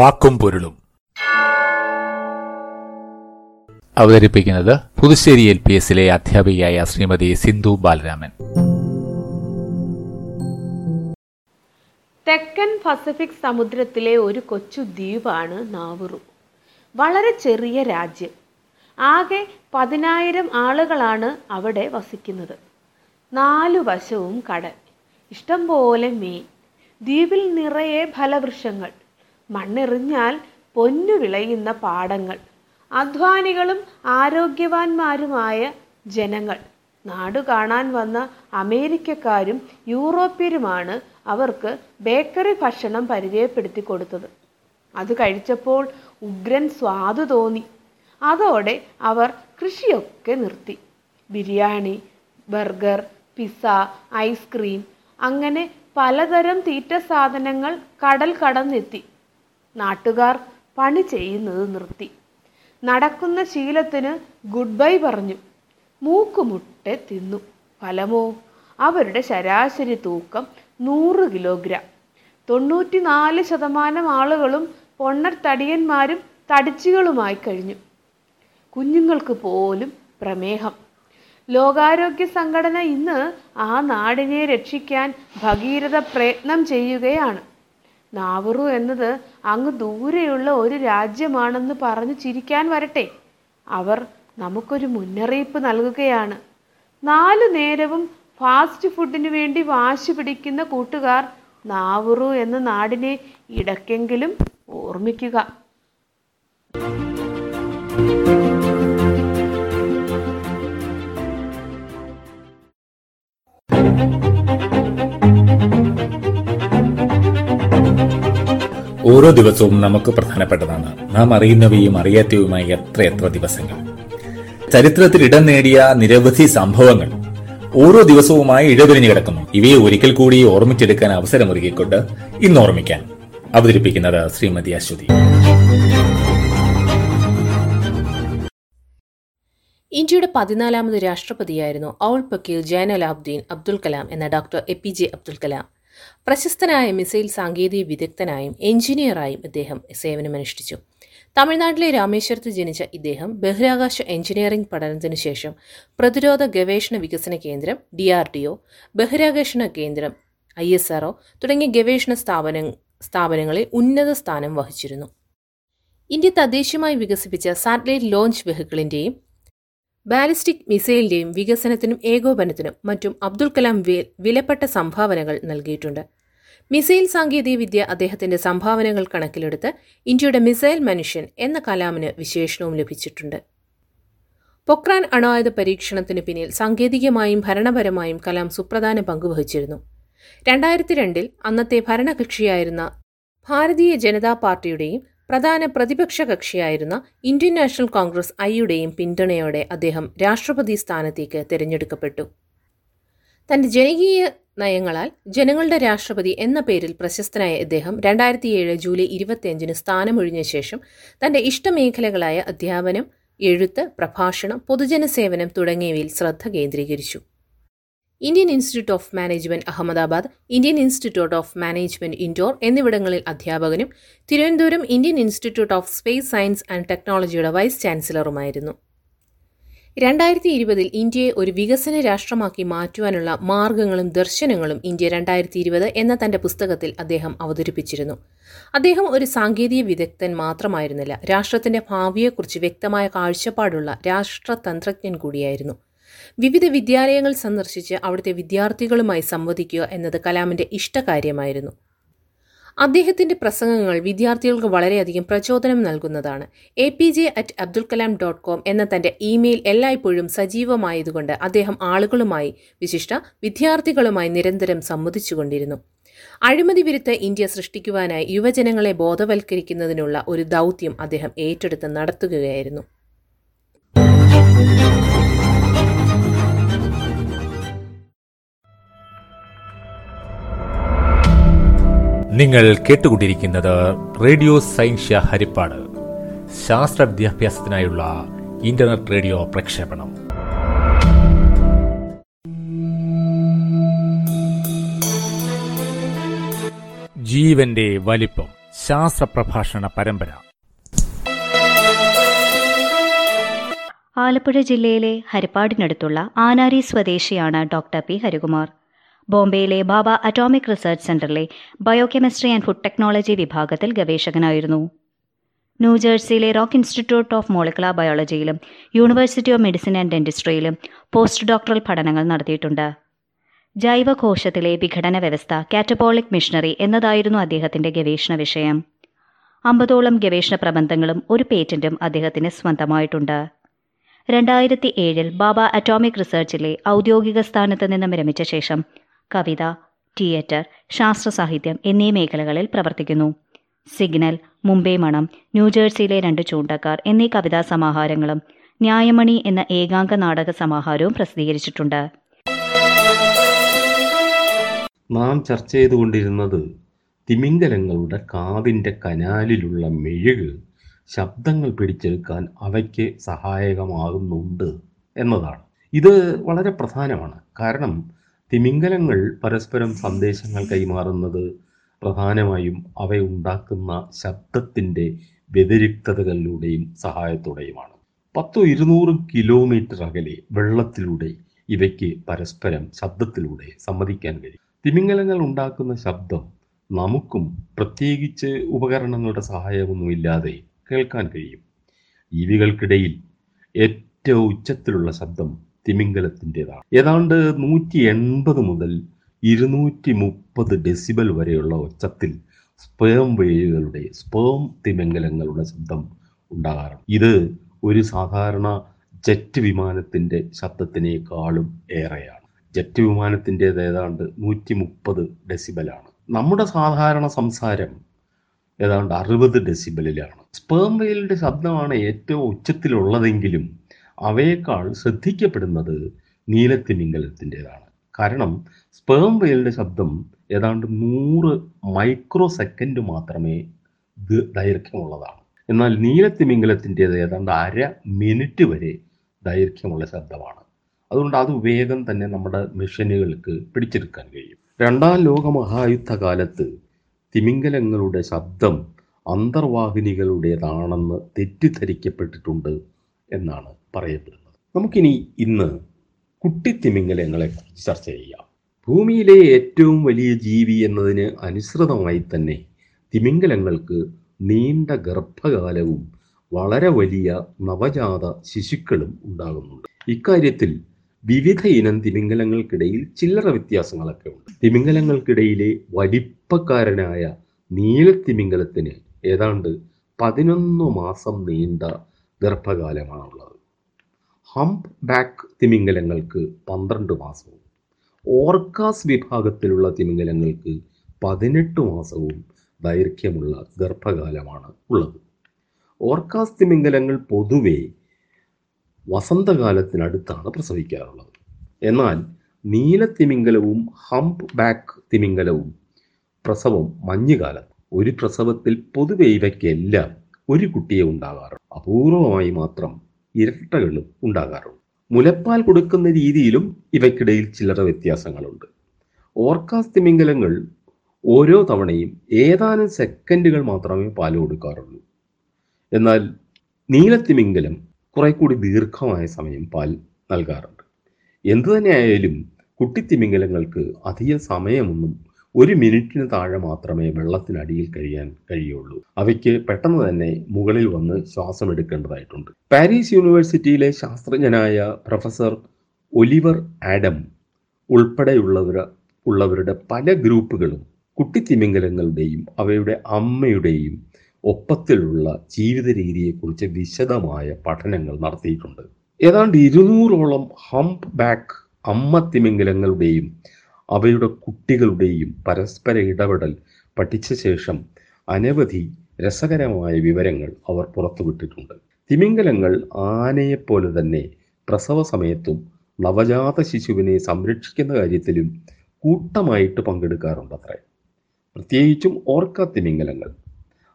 വാക്കും പൊരുളും. അവതരിപ്പിക്കുന്നത് പുതുശ്ശേരി എൽ പി എസിലെ അധ്യാപികയായ ശ്രീമതി സിന്ധു ബാലരാമൻ. തെക്കൻ പസഫിക് സമുദ്രത്തിലെ ഒരു കൊച്ചു ദ്വീപാണ് നാവുറു. വളരെ ചെറിയ രാജ്യം. ആകെ പതിനായിരം ആളുകളാണ് അവിടെ വസിക്കുന്നത്. നാലു വശവും കടൽ ഇഷ്ടംപോലെ മീൻ ദ്വീപിൽ നിറയെ ഫലവൃക്ഷങ്ങൾ. മണ്ണെറിഞ്ഞാൽ പൊന്നു വിളയുന്ന പാടങ്ങൾ. അധ്വാനികളും ആരോഗ്യവാന്മാരുമായ ജനങ്ങൾ. നാടു കാണാൻ വന്ന അമേരിക്കക്കാരും യൂറോപ്യരുമാണ് അവർക്ക് ബേക്കറി ഭക്ഷണം പരിചയപ്പെടുത്തി കൊടുത്തത്. അത് കഴിച്ചപ്പോൾ ഉഗ്രൻ സ്വാദു തോന്നി. അതോടെ അവർ കൃഷിയൊക്കെ നിർത്തി. ബിരിയാണി ബർഗർ പിസ്സ ഐസ്ക്രീം അങ്ങനെ പലതരം തീറ്റ സാധനങ്ങൾ കടൽ കടന്നെത്തി. നാട്ടുകാർ പണി ചെയ്യുന്നത് നിർത്തി. നടക്കുന്ന ശീലത്തിന് ഗുഡ് ബൈ പറഞ്ഞു. മൂക്കുമുട്ടെ തിന്നു. ഫലമോ? അവരുടെ ശരാശരി തൂക്കം നൂറ് കിലോഗ്രാം. തൊണ്ണൂറ്റിനാല് ശതമാനം ആളുകളും പൊണ്ണർ തടിയന്മാരും തടിച്ചുകളുമായി കഴിഞ്ഞു. കുഞ്ഞുങ്ങൾക്ക് പോലും പ്രമേഹം. ലോകാരോഗ്യ സംഘടന ഇന്ന് ആ നാടിനെ രക്ഷിക്കാൻ ഭഗീരഥ പ്രയത്നം ചെയ്യുകയാണ്. നാവറു എന്നത് അങ്ങ് ദൂരെയുള്ള ഒരു രാജ്യമാണെന്ന് പറഞ്ഞു ചിരിക്കാൻ വരട്ടെ. അവർ നമുക്കൊരു മുന്നറിയിപ്പ് നൽകുകയാണ്. നാലു നേരവും ഫാസ്റ്റ് ഫുഡിന് വേണ്ടി വാശി പിടിക്കുന്ന കൂട്ടുകാർ നാവുറു എന്ന നാടിനെ ഇടയ്ക്കെങ്കിലും ഓർമ്മിക്കുക. ഓരോ ദിവസവും നമുക്ക് പ്രധാനപ്പെട്ടതാണ്. നാം അറിയുന്നവയും അറിയാത്തവയുമായ എത്രയെത്ര ദിവസങ്ങൾ. ചരിത്രത്തിൽ ഇടം നേടിയ നിരവധി സംഭവങ്ങൾ ഓരോ ദിവസവുമായി ഇടപിരിഞ്ഞു കിടക്കുന്നു. ഇവയെ ഒരിക്കൽ കൂടി ഓർമ്മിച്ചെടുക്കാൻ അവസരമൊരുക്കിക്കൊണ്ട് ഇന്ന് ഓർമ്മിക്കാൻ അവതരിപ്പിക്കുന്നത് ശ്രീമതി അശ്വതി. ഇന്ത്യയുടെ പതിനാലാമത് രാഷ്ട്രപതിയായിരുന്നു ഔൾ പക്കീൽ ജൈനലാബ്ദീൻ അബ്ദുൽ കലാം എന്ന doctor A P J Abdul Kalam. പ്രശസ്തനായ മിസൈൽ സാങ്കേതിക വിദഗ്ധനായും എഞ്ചിനീയറായും ഇദ്ദേഹം സേവനമനുഷ്ഠിച്ചു. തമിഴ്നാട്ടിലെ രാമേശ്വരത്ത് ജനിച്ച ഇദ്ദേഹം ബഹിരാകാശ എഞ്ചിനീയറിംഗ് പഠനത്തിനു ശേഷം പ്രതിരോധ ഗവേഷണ വികസന കേന്ദ്രം ഡി ആർ ഡി ഒ ബഹിരാകാശ കേന്ദ്രം ഐ എസ് ആർ തുടങ്ങിയ ഗവേഷണ സ്ഥാപന സ്ഥാപനങ്ങളിൽ ഉന്നത സ്ഥാനം വഹിച്ചിരുന്നു. ഇന്ത്യ തദ്ദേശീയമായി വികസിപ്പിച്ച സാറ്റലൈറ്റ് ലോഞ്ച് വെഹിക്കിളിന്റെയും ബാലിസ്റ്റിക് മിസൈലിന്റെയും വികസനത്തിനും ഏകോപനത്തിനും മറ്റും അബ്ദുൽ കലാം വിലപ്പെട്ട സംഭാവനകൾ നൽകിയിട്ടുണ്ട്. മിസൈൽ സാങ്കേതികവിദ്യ അദ്ദേഹത്തിന്റെ സംഭാവനകൾ കണക്കിലെടുത്ത് ഇന്ത്യയുടെ മിസൈൽ മനുഷ്യൻ എന്ന കലാമിന് വിശേഷണവും ലഭിച്ചിട്ടുണ്ട്. പൊക്രാൻ അണായുധ പരീക്ഷണത്തിന് പിന്നിൽ സാങ്കേതികമായും ഭരണപരമായും കലാം സുപ്രധാന പങ്കുവഹിച്ചിരുന്നു രണ്ടായിരത്തി രണ്ടിൽ അന്നത്തെ ഭരണകക്ഷിയായിരുന്ന ഭാരതീയ ജനതാ പാർട്ടിയുടെയും പ്രധാന പ്രതിപക്ഷ കക്ഷിയായിരുന്ന ഇന്ത്യൻ നാഷണൽ കോൺഗ്രസ് ഐയുടെയും പിന്തുണയോടെ അദ്ദേഹം രാഷ്ട്രപതി സ്ഥാനത്തേക്ക് തിരഞ്ഞെടുക്കപ്പെട്ടു. തന്റെ ജനകീയ നയങ്ങളാൽ ജനങ്ങളുടെ രാഷ്ട്രപതി എന്ന പേരിൽ പ്രശസ്തനായ ഇദ്ദേഹം രണ്ടായിരത്തിയേഴ് ജൂലൈ ഇരുപത്തിയഞ്ചിന് സ്ഥാനമൊഴിഞ്ഞ ശേഷം തന്റെ ഇഷ്ടമേഖലകളായ അധ്യാപനം എഴുത്ത് പ്രഭാഷണം പൊതുജനസേവനം തുടങ്ങിയവയിൽ ശ്രദ്ധ കേന്ദ്രീകരിച്ചു. Indian Institute of Management Ahmedabad Indian Institute of Management Indore എന്നിവിടങ്ങളിൽ അധ്യാപകനും Thiruvananthapuram Indian Institute of Space Science and ടെക്നോളജിയുടെ വൈസ് ചാൻസലറുമായിരുന്നു. രണ്ടായിരത്തി ഇരുപതിൽ ഇന്ത്യയെ ഒരു വികസന രാഷ്ട്രമാക്കി മാറ്റുവാനുള്ള മാർഗങ്ങളും ദർശനങ്ങളും ഇന്ത്യ രണ്ടായിരത്തി ഇരുപത് എന്ന തന്റെ പുസ്തകത്തിൽ അദ്ദേഹം അവതരിപ്പിച്ചിരുന്നു. അദ്ദേഹം ഒരു സാങ്കേതിക വിദഗ്ധൻ മാത്രമായിരുന്നില്ല രാഷ്ട്രത്തിന്റെ ഭാവിയെക്കുറിച്ച് വ്യക്തമായ കാഴ്ചപ്പാടുള്ള രാഷ്ട്രതന്ത്രജ്ഞൻ കൂടിയായിരുന്നു. വിവിധ വിദ്യാലയങ്ങൾ സന്ദർശിച്ച് അവിടുത്തെ വിദ്യാർത്ഥികളുമായി സംവദിക്കുക എന്നത് കലാമിന്റെ ഇഷ്ടകാര്യമായിരുന്നു. അദ്ദേഹത്തിന്റെ പ്രസംഗങ്ങൾ വിദ്യാർത്ഥികൾക്ക് വളരെയധികം പ്രചോദനം നൽകുന്നതാണ്. A P J at Abdul Kalam dot com എന്ന തന്റെ ഇമെയിൽ എല്ലായ്പ്പോഴും സജീവമായതുകൊണ്ട് അദ്ദേഹം ആളുകളുമായി വിശിഷ്ട വിദ്യാർത്ഥികളുമായി നിരന്തരം സംവദിച്ചുകൊണ്ടിരുന്നു. അഴിമതി വിരുദ്ധ ഇന്ത്യ സൃഷ്ടിക്കുവാനായി യുവജനങ്ങളെ ബോധവൽക്കരിക്കുന്നതിനുള്ള ഒരു ദൗത്യം അദ്ദേഹം ഏറ്റെടുത്ത് നടത്തുകയായിരുന്നു. നിങ്ങൾ കേട്ടുകൊണ്ടിരിക്കുന്നത് റേഡിയോ സയൻഷ്യ ഹരിപ്പാട്. ശാസ്ത്ര വിദ്യാഭ്യാസത്തിനായുള്ള ഇന്റർനെറ്റ് റേഡിയോ പ്രക്ഷേപണം. ജീവന്റെ വലിപ്പം ശാസ്ത്ര പ്രഭാഷണ പരമ്പര. ആലപ്പുഴ ജില്ലയിലെ ഹരിപ്പാടിനടുത്തുള്ള ആനാരി സ്വദേശിയാണ് ഡോക്ടർ പി. ഹരികുമാർ. ബോംബെയിലെ ബാബ അറ്റോമിക് റിസർച്ച് സെന്ററിലെ ബയോകെമിസ്ട്രി ആൻഡ് ഫുഡ് ടെക്നോളജി വിഭാഗത്തിൽ ഗവേഷകനായിരുന്നു. ന്യൂജേഴ്സിയിലെ റോക്ക് ഇൻസ്റ്റിറ്റ്യൂട്ട് ഓഫ് മോളിക്കുലർ ബയോളജിയിലും യൂണിവേഴ്സിറ്റി ഓഫ് മെഡിസിൻ ആൻഡ് ഡെന്റിസ്ട്രിയിലും പോസ്റ്റ് ഡോക്ടറൽ പഠനങ്ങൾ നടത്തിയിട്ടുണ്ട്. ജൈവകോശത്തിലെ വിഘടന വ്യവസ്ഥ കാറ്റബോളിക് മിഷനറി എന്നതായിരുന്നു അദ്ദേഹത്തിന്റെ ഗവേഷണ വിഷയം. അമ്പതോളം ഗവേഷണ പ്രബന്ധങ്ങളും ഒരു പേറ്റന്റും അദ്ദേഹത്തിന് സ്വന്തമായിട്ടുണ്ട്. രണ്ടായിരത്തി ഏഴിൽ ബാബ അറ്റോമിക് റിസർച്ചിലെ ഔദ്യോഗിക സ്ഥാനത്ത് നിന്നും വിരമിച്ച ശേഷം കവിത തിയേറ്റർ ശാസ്ത്ര സാഹിത്യം എന്നീ മേഖലകളിൽ പ്രവർത്തിക്കുന്നു. സിഗ്നൽ മുംബൈ മണം ന്യൂജേഴ്സിയിലെ രണ്ട് ചൂണ്ടക്കാർ എന്നീ കവിതാ സമാഹാരങ്ങളും ന്യായമണി എന്ന ഏകാംഗ നാടക സമാഹാരവും പ്രസിദ്ധീകരിച്ചിട്ടുണ്ട്. നാം ചർച്ച ചെയ്തുകൊണ്ടിരുന്നത് തിമിംഗലങ്ങളുടെ കാതിന്റെ കനാലിലുള്ള മെഴുക് ശബ്ദങ്ങൾ പിടിച്ചെടുക്കാൻ അവയ്ക്ക് സഹായകമാകുന്നുണ്ട് എന്നതാണ്. ഇത് വളരെ പ്രധാനമാണ്. കാരണം തിമിംഗലങ്ങൾ പരസ്പരം സന്ദേശങ്ങൾ കൈമാറുന്നത് പ്രധാനമായും അവയുണ്ടാക്കുന്ന ശബ്ദത്തിന്റെ വ്യതിരിക്തതകളിലൂടെയും സഹായത്തോടെയുമാണ്. പത്തോ ഇരുന്നൂറ് കിലോമീറ്റർ അകലെ വെള്ളത്തിലൂടെ ഇവയ്ക്ക് പരസ്പരം ശബ്ദത്തിലൂടെ സമ്മതിക്കാൻ കഴിയും. തിമിംഗലങ്ങൾ ഉണ്ടാക്കുന്ന ശബ്ദം നമുക്കും പ്രത്യേകിച്ച് ഉപകരണങ്ങളുടെ സഹായമൊന്നുമില്ലാതെ കേൾക്കാൻ കഴിയും. ജീവികൾക്കിടയിൽ ഏറ്റവും ഉച്ചത്തിലുള്ള ശബ്ദം തിമിംഗലത്തിന്റെതാണ്. ഏതാണ്ട് നൂറ്റി എൺപത് മുതൽ ഇരുന്നൂറ്റി മുപ്പത് ഡെസിബൽ വരെയുള്ള ഒച്ചത്തിൽ സ്പേം വേഴുകളുടെ സ്പേം തിമിംഗലങ്ങളുടെ ശബ്ദം ഉണ്ടാകാറുണ്ട്. ഇത് ഒരു സാധാരണ ജെറ്റ് വിമാനത്തിന്റെ ശബ്ദത്തിനേക്കാളും ഏറെയാണ്. ജെറ്റ് വിമാനത്തിന്റേത് ഏതാണ്ട് നൂറ്റി മുപ്പത് ഡെസിബലാണ്. നമ്മുടെ സാധാരണ സംസാരം ഏതാണ്ട് അറുപത് ഡെസിബലിലാണ്. സ്പേം വെയിലിന്റെ ശബ്ദമാണ് ഏറ്റവും ഉച്ചത്തിലുള്ളതെങ്കിലും അവയേക്കാൾ ശ്രദ്ധിക്കപ്പെടുന്നത് നീലത്തിമിംഗലത്തിന്റെതാണ് കാരണം സ്പേം വെയിലിന്റെ ശബ്ദം ഏതാണ്ട് നൂറ് മൈക്രോ സെക്കൻഡ് മാത്രമേ ദൈർഘ്യമുള്ളതാണ്. എന്നാൽ നീലത്തിമിംഗലത്തിന്റെത് ഏതാണ്ട് അര മിനിറ്റ് വരെ ദൈർഘ്യമുള്ള ശബ്ദമാണ്. അതുകൊണ്ട് അത് വേഗം തന്നെ നമ്മുടെ മെഷീനുകൾക്ക് പിടിച്ചെടുക്കാൻ കഴിയും. രണ്ടാം ലോക മഹായുദ്ധകാലത്ത് തിമിംഗലങ്ങളുടെ ശബ്ദം അന്തർവാഹിനികളുടേതാണെന്ന് തെറ്റിദ്ധരിക്കപ്പെട്ടിട്ടുണ്ട് എന്നാണ് പറയപ്പെടുന്നത്. നമുക്കിനി ഇന്ന് കുട്ടിത്തിമിംഗലങ്ങളെ ചർച്ച ചെയ്യാം. ഭൂമിയിലെ ഏറ്റവും വലിയ ജീവി എന്നതിന് അനുസൃതമായി തന്നെ തിമിംഗലങ്ങൾക്ക് നീണ്ട ഗർഭകാലവും വളരെ വലിയ നവജാത ശിശുക്കളും ഉണ്ടാകുന്നുണ്ട്. ഇക്കാര്യത്തിൽ വിവിധ ഇനം തിമിംഗലങ്ങൾക്കിടയിൽ ചില്ലറ വ്യത്യാസങ്ങളൊക്കെ ഉണ്ട്. തിമിംഗലങ്ങൾക്കിടയിലെ വലിപ്പക്കാരനായ നീലത്തിമിംഗലത്തിന് ഏതാണ്ട് പതിനൊന്ന് മാസം നീണ്ട ഗർഭകാലമാണുള്ളത്. ഹംപ് ബാക്ക് തിമിംഗലങ്ങൾക്ക് പന്ത്രണ്ട് മാസവും ഓർക്കാസ് വിഭാഗത്തിലുള്ള തിമിംഗലങ്ങൾക്ക് പതിനെട്ട് മാസവും ദൈർഘ്യമുള്ള ഗർഭകാലമാണ് ഉള്ളത്. ഓർക്കാസ് തിമിംഗലങ്ങൾ പൊതുവെ വസന്തകാലത്തിനടുത്താണ് പ്രസവിക്കാറുള്ളത്. എന്നാൽ നീല തിമിംഗലവും ഹംപ് ബാക്ക് തിമിംഗലവും പ്രസവം മഞ്ഞുകാലം ഒരു പ്രസവത്തിൽ പൊതുവെ ഇവയ്ക്കെല്ലാം ഒരു കുട്ടിയെ ഉണ്ടാകാറുണ്ട് അപൂർവമായി മാത്രം ഇരട്ടകളും ഉണ്ടാകാറുണ്ട്. മുലപ്പാൽ കൊടുക്കുന്ന രീതിയിലും ഇവയ്ക്കിടയിൽ ചില്ലറ വ്യത്യാസങ്ങളുണ്ട്. ഓർക്കാസ് തിമിംഗലങ്ങൾ ഓരോ തവണയും ഏതാനും സെക്കൻഡുകൾ മാത്രമേ പാൽ കൊടുക്കാറുള്ളൂ. എന്നാൽ നീലത്തിമിംഗലം കുറെ കൂടി ദീർഘമായ സമയം പാൽ നൽകാറുണ്ട്. എന്തു തന്നെയായാലും കുട്ടിത്തിമിംഗലങ്ങൾക്ക് അധിക സമയമൊന്നും ഒരു മിനിറ്റിന് താഴെ മാത്രമേ വെള്ളത്തിനടിയിൽ കഴിയാൻ കഴിയുള്ളൂ. അവയ്ക്ക് പെട്ടെന്ന് തന്നെ മുകളിൽ വന്ന് ശ്വാസം എടുക്കേണ്ടതായിട്ടുണ്ട് പാരീസ് യൂണിവേഴ്സിറ്റിയിലെ ശാസ്ത്രജ്ഞനായ പ്രൊഫസർ ഒലിവർ ആഡം ഉൾപ്പെടെയുള്ളവർ ഉള്ളവരുടെ പല ഗ്രൂപ്പുകളും കുട്ടിത്തിമിംഗലങ്ങളുടെയും അവയുടെ അമ്മയുടെയും ഒപ്പത്തിലുള്ള ജീവിത രീതിയെക്കുറിച്ച് വിശദമായ പഠനങ്ങൾ നടത്തിയിട്ടുണ്ട്. ഏതാണ്ട് ഇരുന്നൂറോളം ഹംപ് ബാക്ക് അമ്മ തിമിംഗലങ്ങളുടെയും അവയുടെ കുട്ടികളുടെയും പരസ്പര ഇടപെടൽ പഠിച്ച ശേഷം അനവധി രസകരമായ വിവരങ്ങൾ അവർ പുറത്തുവിട്ടിട്ടുണ്ട്. തിമിംഗലങ്ങൾ ആനയെപ്പോലെ തന്നെ പ്രസവ സമയത്തും നവജാത ശിശുവിനെ സംരക്ഷിക്കുന്ന കാര്യത്തിലും കൂട്ടമായിട്ട് പങ്കെടുക്കാറുണ്ട് പങ്കെടുക്കാറുണ്ടത്രേ. പ്രത്യേകിച്ചും ഓർക്ക തിമിംഗലങ്ങൾ.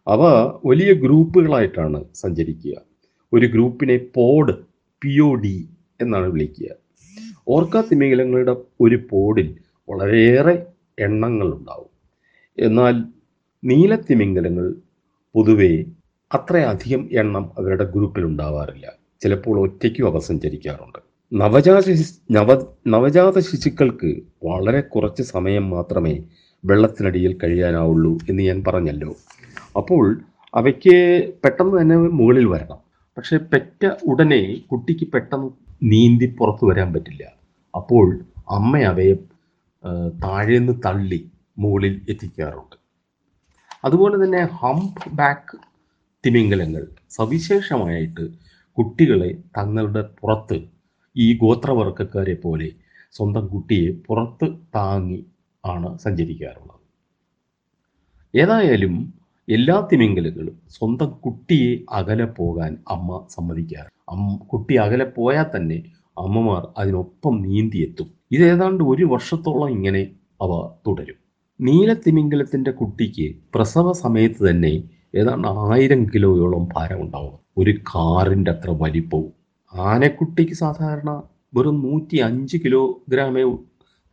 അവ വലിയ ഗ്രൂപ്പുകളായിട്ടാണ് സഞ്ചരിക്കുക. ഒരു ഗ്രൂപ്പിനെ പോഡ് പി ഒ ഡി എന്നാണ് വിളിക്കുക. ഓർക്ക തിമിംഗലങ്ങളുടെ ഒരു പോഡിൽ വളരെയേറെ എണ്ണങ്ങൾ ഉണ്ടാവും എന്നാൽ നീലത്തിമിംഗലങ്ങൾ പൊതുവെ അത്രയധികം എണ്ണം അവരുടെ ഗ്രൂപ്പിൽ ഉണ്ടാവാറില്ല ചിലപ്പോൾ ഒറ്റയ്ക്കും അവ സഞ്ചരിക്കാറുണ്ട്. നവജാത നവ നവജാത ശിശുക്കൾക്ക് വളരെ കുറച്ച് സമയം മാത്രമേ വെള്ളത്തിനടിയിൽ കഴിയാനാവുള്ളൂ എന്ന് ഞാൻ പറഞ്ഞല്ലോ. അപ്പോൾ അവയ്ക്ക് പെട്ടെന്ന് തന്നെ മുകളിൽ വരണം. പക്ഷേ പെറ്റ ഉടനെ കുട്ടിക്ക് പെട്ടെന്ന് നീന്തി പുറത്തു വരാൻ പറ്റില്ല. അപ്പോൾ അമ്മ അവയെ താഴേന്ന് തള്ളി മുകളിൽ എത്തിക്കാറുണ്ട്. അതുപോലെ തന്നെ ഹംപ് ബാക്ക് തിമിംഗലങ്ങൾ സവിശേഷമായിട്ട് കുട്ടികളെ തങ്ങളുടെ പുറത്ത് ഈ ഗോത്രവർഗക്കാരെ പോലെ സ്വന്തം കുട്ടിയെ പുറത്ത് താങ്ങി ആണ് സഞ്ചരിക്കാറുള്ളത്. ഏതായാലും എല്ലാ തിമിംഗലുകളും സ്വന്തം കുട്ടിയെ അകലെ പോകാൻ അമ്മ സമ്മതിക്കാറ്. അമ്മ കുട്ടി അകലെ പോയാൽ തന്നെ അമ്മമാർ അതിനൊപ്പം നീന്തിയെത്തും. ഇത് ഏതാണ്ട് ഒരു വർഷത്തോളം ഇങ്ങനെ അവ തുടരും. നീലത്തിമിംഗലത്തിന്റെ കുട്ടിക്ക് പ്രസവ സമയത്ത് തന്നെ ഏതാണ്ട് ആയിരം കിലോയോളം ഭാരം ഉണ്ടാവും. ഒരു കാറിന്റെ അത്ര വലിപ്പവും ആനക്കുട്ടിക്ക് സാധാരണ വെറും നൂറ്റി അഞ്ച് കിലോഗ്രാമേ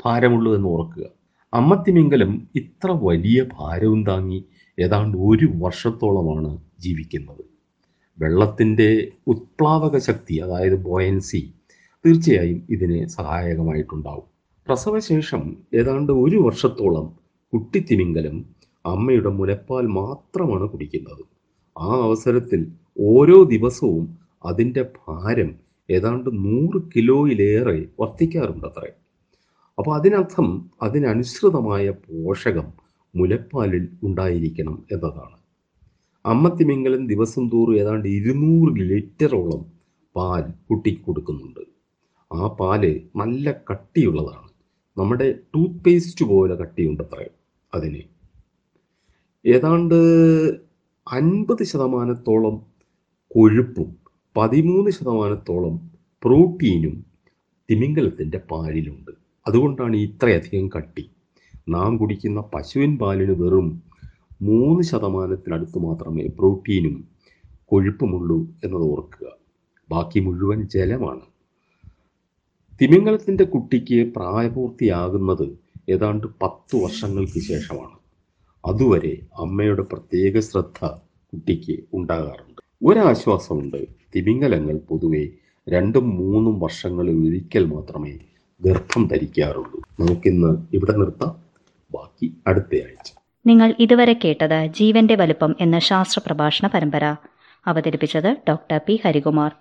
ഭാരമുള്ളൂ എന്ന് ഓർക്കുക. അമ്മത്തിമിംഗലം ഇത്ര വലിയ ഭാരവും താങ്ങി ഏതാണ്ട് ഒരു വർഷത്തോളമാണ് ജീവിക്കുന്നത്. വെള്ളത്തിന്റെ ഉത്പ്ലാവക ശക്തി അതായത് ബോയൻസി തീർച്ചയായും ഇതിന് സഹായകമായിട്ടുണ്ടാവും. പ്രസവശേഷം ഏതാണ്ട് ഒരു വർഷത്തോളം കുട്ടിത്തിമിംഗലം അമ്മയുടെ മുലപ്പാൽ മാത്രമാണ് കുടിക്കുന്നത്. ആ അവസരത്തിൽ ഓരോ ദിവസവും അതിന്റെ ഭാരം ഏതാണ്ട് നൂറ് കിലോയിലേറെ വർദ്ധിക്കാറുണ്ട് അത്രേ അപ്പോൾ അതിനർത്ഥം അതിനനുസൃതമായ പോഷകം മുലപ്പാലിൽ ഉണ്ടായിരിക്കണം എന്നതാണ്. അമ്മത്തിമിംഗലം ദിവസം തോറും ഏതാണ്ട് ഇരുന്നൂറ് ലിറ്ററോളം പാൽ കുട്ടിക്ക് കൊടുക്കുന്നുണ്ട്. ആ പാൽ നല്ല കട്ടിയുള്ളതാണ്. നമ്മുടെ ടൂത്ത് പേസ്റ്റ് പോലെ കട്ടിയുണ്ട് അത്ര അതിന്. ഏതാണ്ട് അൻപത് ശതമാനത്തോളം കൊഴുപ്പും പതിമൂന്ന് ശതമാനത്തോളം പ്രോട്ടീനും തിമിംഗലത്തിന്റെ പാലിലുണ്ട്. അതുകൊണ്ടാണ് ഇത്രയധികം കട്ടി. നാം കുടിക്കുന്ന പശുവിൻ പാലിന് വെറും മൂന്ന് ശതമാനത്തിനടുത്ത് മാത്രമേ പ്രോട്ടീനും കൊഴുപ്പുമുള്ളൂ എന്നത് ഓർക്കുക. ബാക്കി മുഴുവൻ ജലമാണ്. തിമിംഗലത്തിന്റെ കുട്ടിക്ക് പ്രായപൂർത്തിയാകുന്നത് ഏതാണ്ട് പത്ത് വർഷങ്ങൾക്ക് ശേഷമാണ്. അതുവരെ അമ്മയുടെ പ്രത്യേക ശ്രദ്ധ കുട്ടിക്ക് ഉണ്ടാകാറുണ്ട്. ഒരാശ്വാസമുണ്ട്. തിമിംഗലങ്ങൾ പൊതുവെ രണ്ടും മൂന്നും വർഷങ്ങളിൽ ഒരിക്കൽ മാത്രമേ ഗർഭം ധരിക്കാറുള്ളൂ. നമുക്കിന്ന് ഇവിടെ നിർത്താം. ബാക്കി അടുത്തയാഴ്ച നിങ്ങൾ ഇതുവരെ കേട്ടത് ജീവന്റെ വലുപ്പം എന്ന ശാസ്ത്ര പ്രഭാഷണ പരമ്പര. അവതരിപ്പിച്ചത് ഡോക്ടർ പി. ഹരികുമാർ.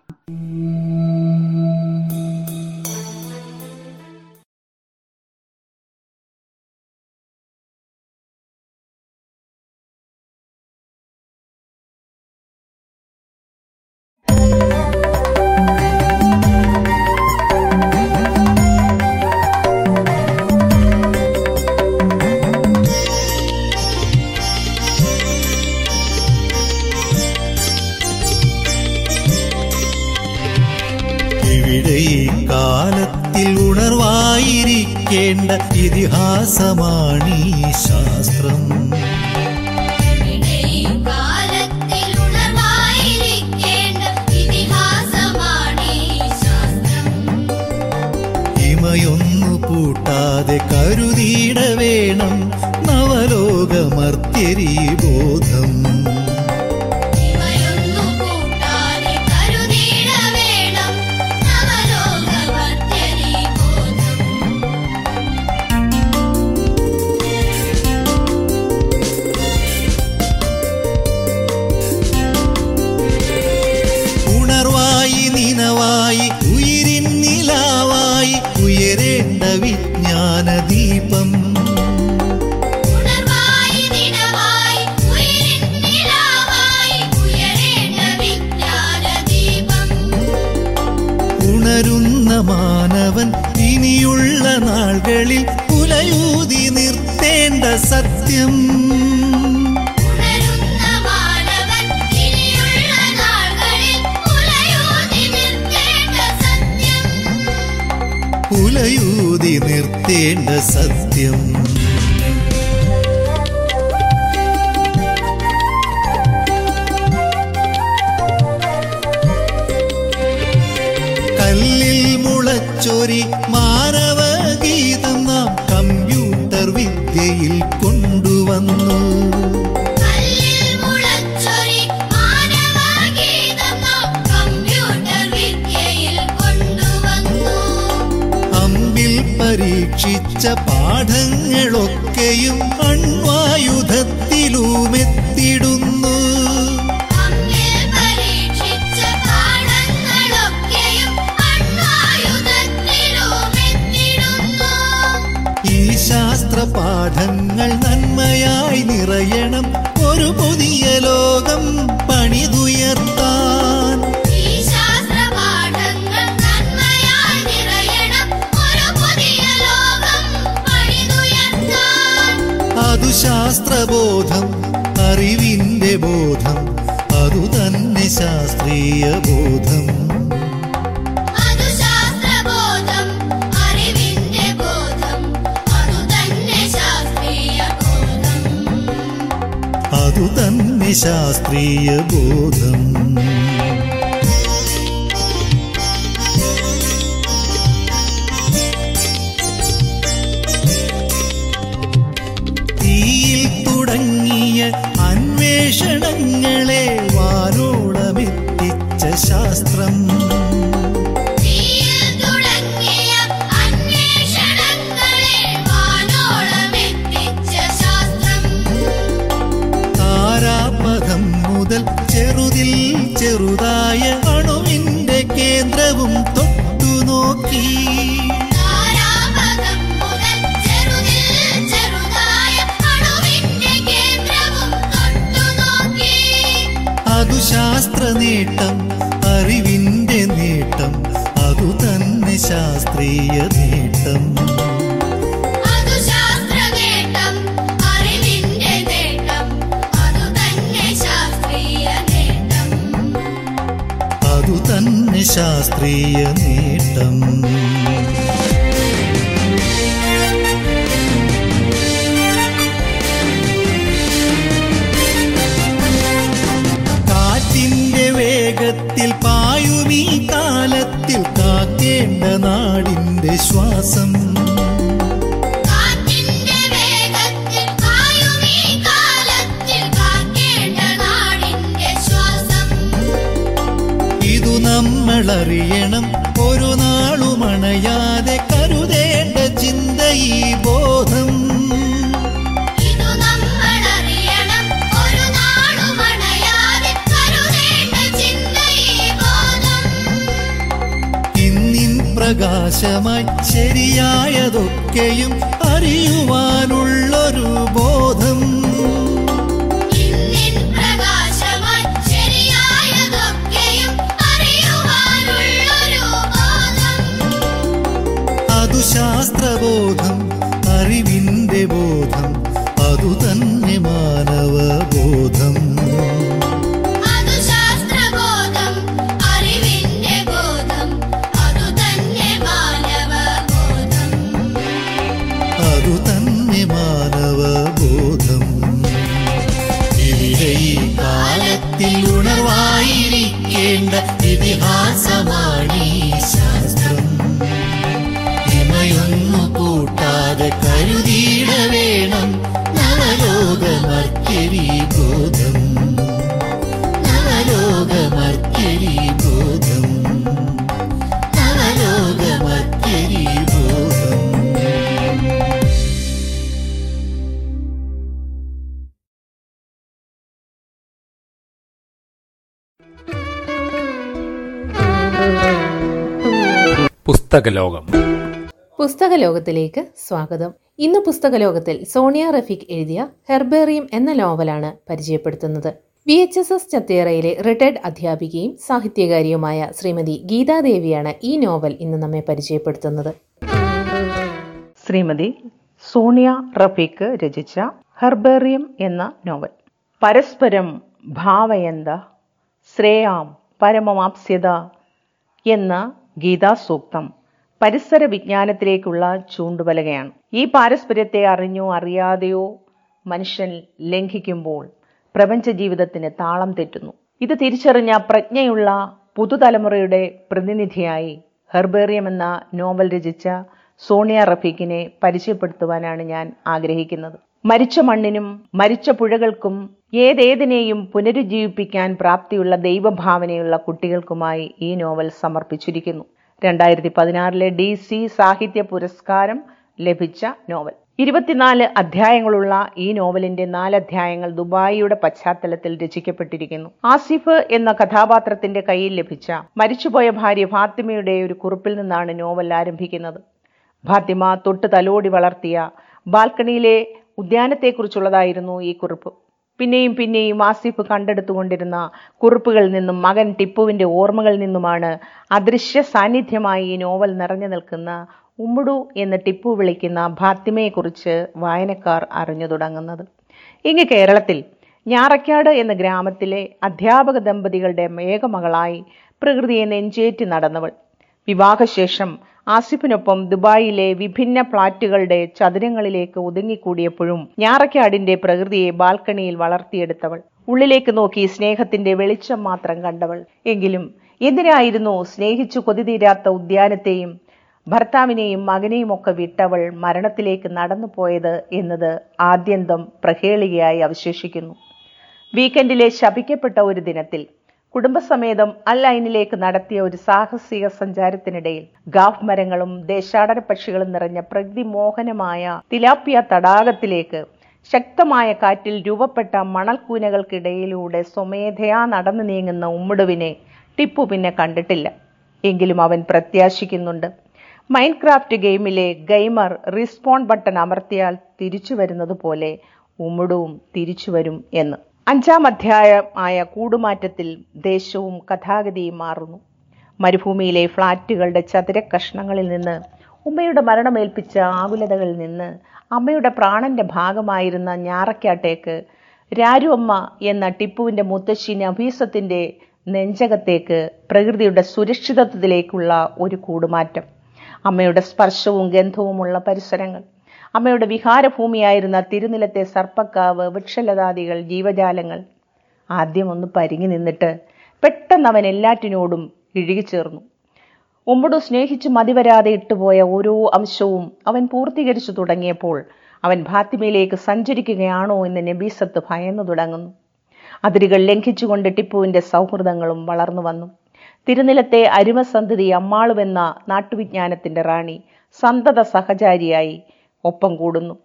മാനവഗീതം നാം കമ്പ്യൂട്ടർ വിദ്യയിൽ കൊണ്ടുവന്നു. പരീക്ഷിച്ച പാഠങ്ങളൊക്കെയും പഥങ്ങൾ നന്മയായി നിറയണം. ഒരു പുതിയ ലോകം പണിതുയർത്താൻ. അതു ശാസ്ത്രബോധം അറിവിന്റെ ബോധം. അതു തന്നെ ശാസ്ത്രീയ ബോധം. ശാസ്ത്രീയ ബോധം നേട്ടം അറിവിന്റെ നേട്ടം അതു തന്നെ ശാസ്ത്രീയ നേട്ടം. അതു തന്നെ ശാസ്ത്രീയ നേട്ടം. നാടിന്റെ ശ്വാസം അവകാശമായി ശരിയായതൊക്കെയും അറിയുവാനുള്ളൊരു ബോധം. അതു ശാസ്ത്രബോധം അറിവിന്റെ ബോധം. പുസ്തക പുസ്തകലോകത്തിലേക്ക് സ്വാഗതം. ഇന്ന് പുസ്തകലോകത്തിൽ സോണിയ റഫീഖ് എഴുതിയ ഹെർബേറിയം എന്ന നോവലാണ് പരിചയപ്പെടുത്തുന്നത്. വി എച്ച് എസ് എസ് ചത്തേറയിലെ റിട്ടയർഡ് അധ്യാപികയും സാഹിത്യകാരിയുമായ ശ്രീമതി ഗീതാദേവിയാണ് ഈ നോവൽ ഇന്ന് നമ്മെ പരിചയപ്പെടുത്തുന്നത്. ശ്രീമതി സോണിയ റഫീഖ് രചിച്ച ഹെർബേറിയം എന്ന നോവൽ. പരസ്പരം ഭാവയന്ത ശ്രേയാം പരമമാപ്സ്യത എന്ന ഗീതാസൂക്തം പരിസര വിജ്ഞാനത്തിലേക്കുള്ള ചൂണ്ടുപലകയാണ് ഈ പാരസ്പര്യത്തെ അറിഞ്ഞോ അറിയാതെയോ മനുഷ്യൻ ലംഘിക്കുമ്പോൾ പ്രപഞ്ച ജീവിതത്തിന് താളം തെറ്റുന്നു. ഇത് തിരിച്ചറിഞ്ഞ പ്രജ്ഞയുള്ള പുതുതലമുറയുടെ പ്രതിനിധിയായി ഹെർബേറിയം എന്ന നോവൽ രചിച്ച സോണിയ റഫീഖിനെ പരിചയപ്പെടുത്തുവാനാണ് ഞാൻ ആഗ്രഹിക്കുന്നത്. മരിച്ച മണ്ണിനും മരിച്ച പുഴകൾക്കും ഏതേതിനെയും പുനരുജ്ജീവിപ്പിക്കാൻ പ്രാപ്തിയുള്ള ദൈവഭാവനയുള്ള കുട്ടികൾക്കുമായി ഈ നോവൽ സമർപ്പിച്ചിരിക്കുന്നു. രണ്ടായിരത്തി പതിനാറിലെ ഡി സി സാഹിത്യ പുരസ്കാരം ലഭിച്ച നോവൽ. ഇരുപത്തിനാല് അധ്യായങ്ങളുള്ള ഈ നോവലിന്റെ നാല് അധ്യായങ്ങൾ ദുബായിയുടെ പശ്ചാത്തലത്തിൽ രചിക്കപ്പെട്ടിരിക്കുന്നു. ആസിഫ് എന്ന കഥാപാത്രത്തിന്റെ കയ്യിൽ ലഭിച്ച മരിച്ചുപോയ ഭാര്യ ഫാത്തിമയുടെ ഒരു കുറിപ്പിൽ നിന്നാണ് നോവൽ ആരംഭിക്കുന്നത്. ഫാത്തിമ തൊട്ട് തലോടി വളർത്തിയ ബാൽക്കണിയിലെ ഉദ്യാനത്തെക്കുറിച്ചുള്ളതായിരുന്നു ഈ കുറിപ്പ്. പിന്നെയും പിന്നെയും ആസിഫ് കണ്ടെടുത്തുകൊണ്ടിരുന്ന കുറിപ്പുകളിൽ നിന്നും മകൻ ടിപ്പുവിന്റെ ഓർമ്മകളിൽ നിന്നുമാണ് അദൃശ്യ സാന്നിധ്യമായി ഈ നോവൽ നിറഞ്ഞു നിൽക്കുന്ന ഉമ്മുടു എന്ന് ടിപ്പു വിളിക്കുന്ന ഫാത്തിമയെക്കുറിച്ച് വായനക്കാർ അറിഞ്ഞു തുടങ്ങുന്നത്. ഇങ്ങ് കേരളത്തിൽ ഞാറക്കാട് എന്ന ഗ്രാമത്തിലെ അധ്യാപക ദമ്പതികളുടെ ഏകമകളായി പ്രകൃതിയെ നെഞ്ചേറ്റി നടന്നവൾ. വിവാഹശേഷം ആസിഫിനൊപ്പം ദുബായിലെ വിഭിന്ന ഫ്ളാറ്റുകളുടെ ചതുരങ്ങളിലേക്ക് ഒതുങ്ങിക്കൂടിയപ്പോഴും ഞാറക്കാടിന്റെ പ്രകൃതിയെ ബാൽക്കണിയിൽ വളർത്തിയെടുത്തവൾ. ഉള്ളിലേക്ക് നോക്കി സ്നേഹത്തിന്റെ വെളിച്ചം മാത്രം കണ്ടവൾ. എങ്കിലും എന്തിനായിരുന്നു സ്നേഹിച്ചു കൊതിതീരാത്ത ഉദ്യാനത്തെയും ഭർത്താവിനെയും മകനെയും ഒക്കെ വിട്ടവൾ മരണത്തിലേക്ക് നടന്നു പോയത് എന്നത് ആദ്യന്തം പ്രഹേളികയായി അവശേഷിക്കുന്നു. വീക്കെൻഡിലെ ശപിക്കപ്പെട്ട ഒരു ദിനത്തിൽ കുടുംബസമേതം അൽ ഐനിലേക്ക് നടത്തിയ ഒരു സാഹസിക സഞ്ചാരത്തിനിടയിൽ ഗാഫ് മരങ്ങളും ദേശാടന പക്ഷികളും നിറഞ്ഞ പ്രകൃതി മോഹനമായ തിലാപ്പിയ തടാകത്തിലേക്ക് ശക്തമായ കാറ്റിൽ രൂപപ്പെട്ട മണൽക്കൂനകൾക്കിടയിലൂടെ സ്വമേധയാ നടന്നു നീങ്ങുന്ന ഉമ്മുടുവിനെ ടിപ്പു പിന്നെ കണ്ടിട്ടില്ല. എങ്കിലും അവൻ പ്രത്യാശിക്കുന്നുണ്ട്. മൈൻക്രാഫ്റ്റ് ഗെയിമിലെ ഗെയിമർ റിസ്പോൺ ബട്ടൺ അമർത്തിയാൽ തിരിച്ചു വരുന്നത് പോലെ ഉമ്മുടുവും തിരിച്ചു വരും എന്ന്. അഞ്ചാം അധ്യായമായ കൂടുമാറ്റത്തിൽ ദേശവും കഥാഗതിയും മാറുന്നു. മരുഭൂമിയിലെ ഫ്ളാറ്റുകളുടെ ചതുര കഷ്ണങ്ങളിൽ നിന്ന് ഉമ്മയുടെ മരണമേൽപ്പിച്ച ആകുലതകളിൽ നിന്ന് അമ്മയുടെ പ്രാണന്റെ ഭാഗമായിരുന്ന ഞാറക്കാട്ടേക്ക് രാരു അമ്മ എന്ന ടിപ്പുവിന്റെ മുത്തശ്ശി നഭീസത്തിന്റെ നെഞ്ചകത്തേക്ക് പ്രകൃതിയുടെ സുരക്ഷിതത്വത്തിലേക്കുള്ള ഒരു കൂടുമാറ്റം. അമ്മയുടെ സ്പർശവും ഗന്ധവുമുള്ള പരിസരങ്ങൾ. അമ്മയുടെ വിഹാരഭൂമിയായിരുന്ന തിരുനിലത്തെ സർപ്പക്കാവ് വൃക്ഷലതാദികൾ ജീവജാലങ്ങൾ ആദ്യം ഒന്ന് പരിങ്ങി നിന്നിട്ട് പെട്ടെന്ന് അവൻ എല്ലാറ്റിനോടും ഇഴുകിച്ചേർന്നു ഉമ്മടു സ്നേഹിച്ച് മതിവരാതെ ഇട്ടുപോയ ഓരോ അംശവും അവൻ പൂർത്തീകരിച്ചു തുടങ്ങിയപ്പോൾ അവൻ ഭാത്തിമയിലേക്ക് സഞ്ചരിക്കുകയാണോ എന്ന് നബീസത്ത് ഭയന്നു തുടങ്ങുന്നു. അതിരുകൾ ലംഘിച്ചുകൊണ്ട് ടിപ്പുവിന്റെ സൗഹൃദങ്ങളും വളർന്നു വന്നു. തിരുനിലത്തെ അരുമസന്ധതി അമ്മാളുവെന്ന നാട്ടുവിജ്ഞാനത്തിന്റെ റാണി സന്തത സഹചാരിയായി ഒപ്പം കൂടുന്നു.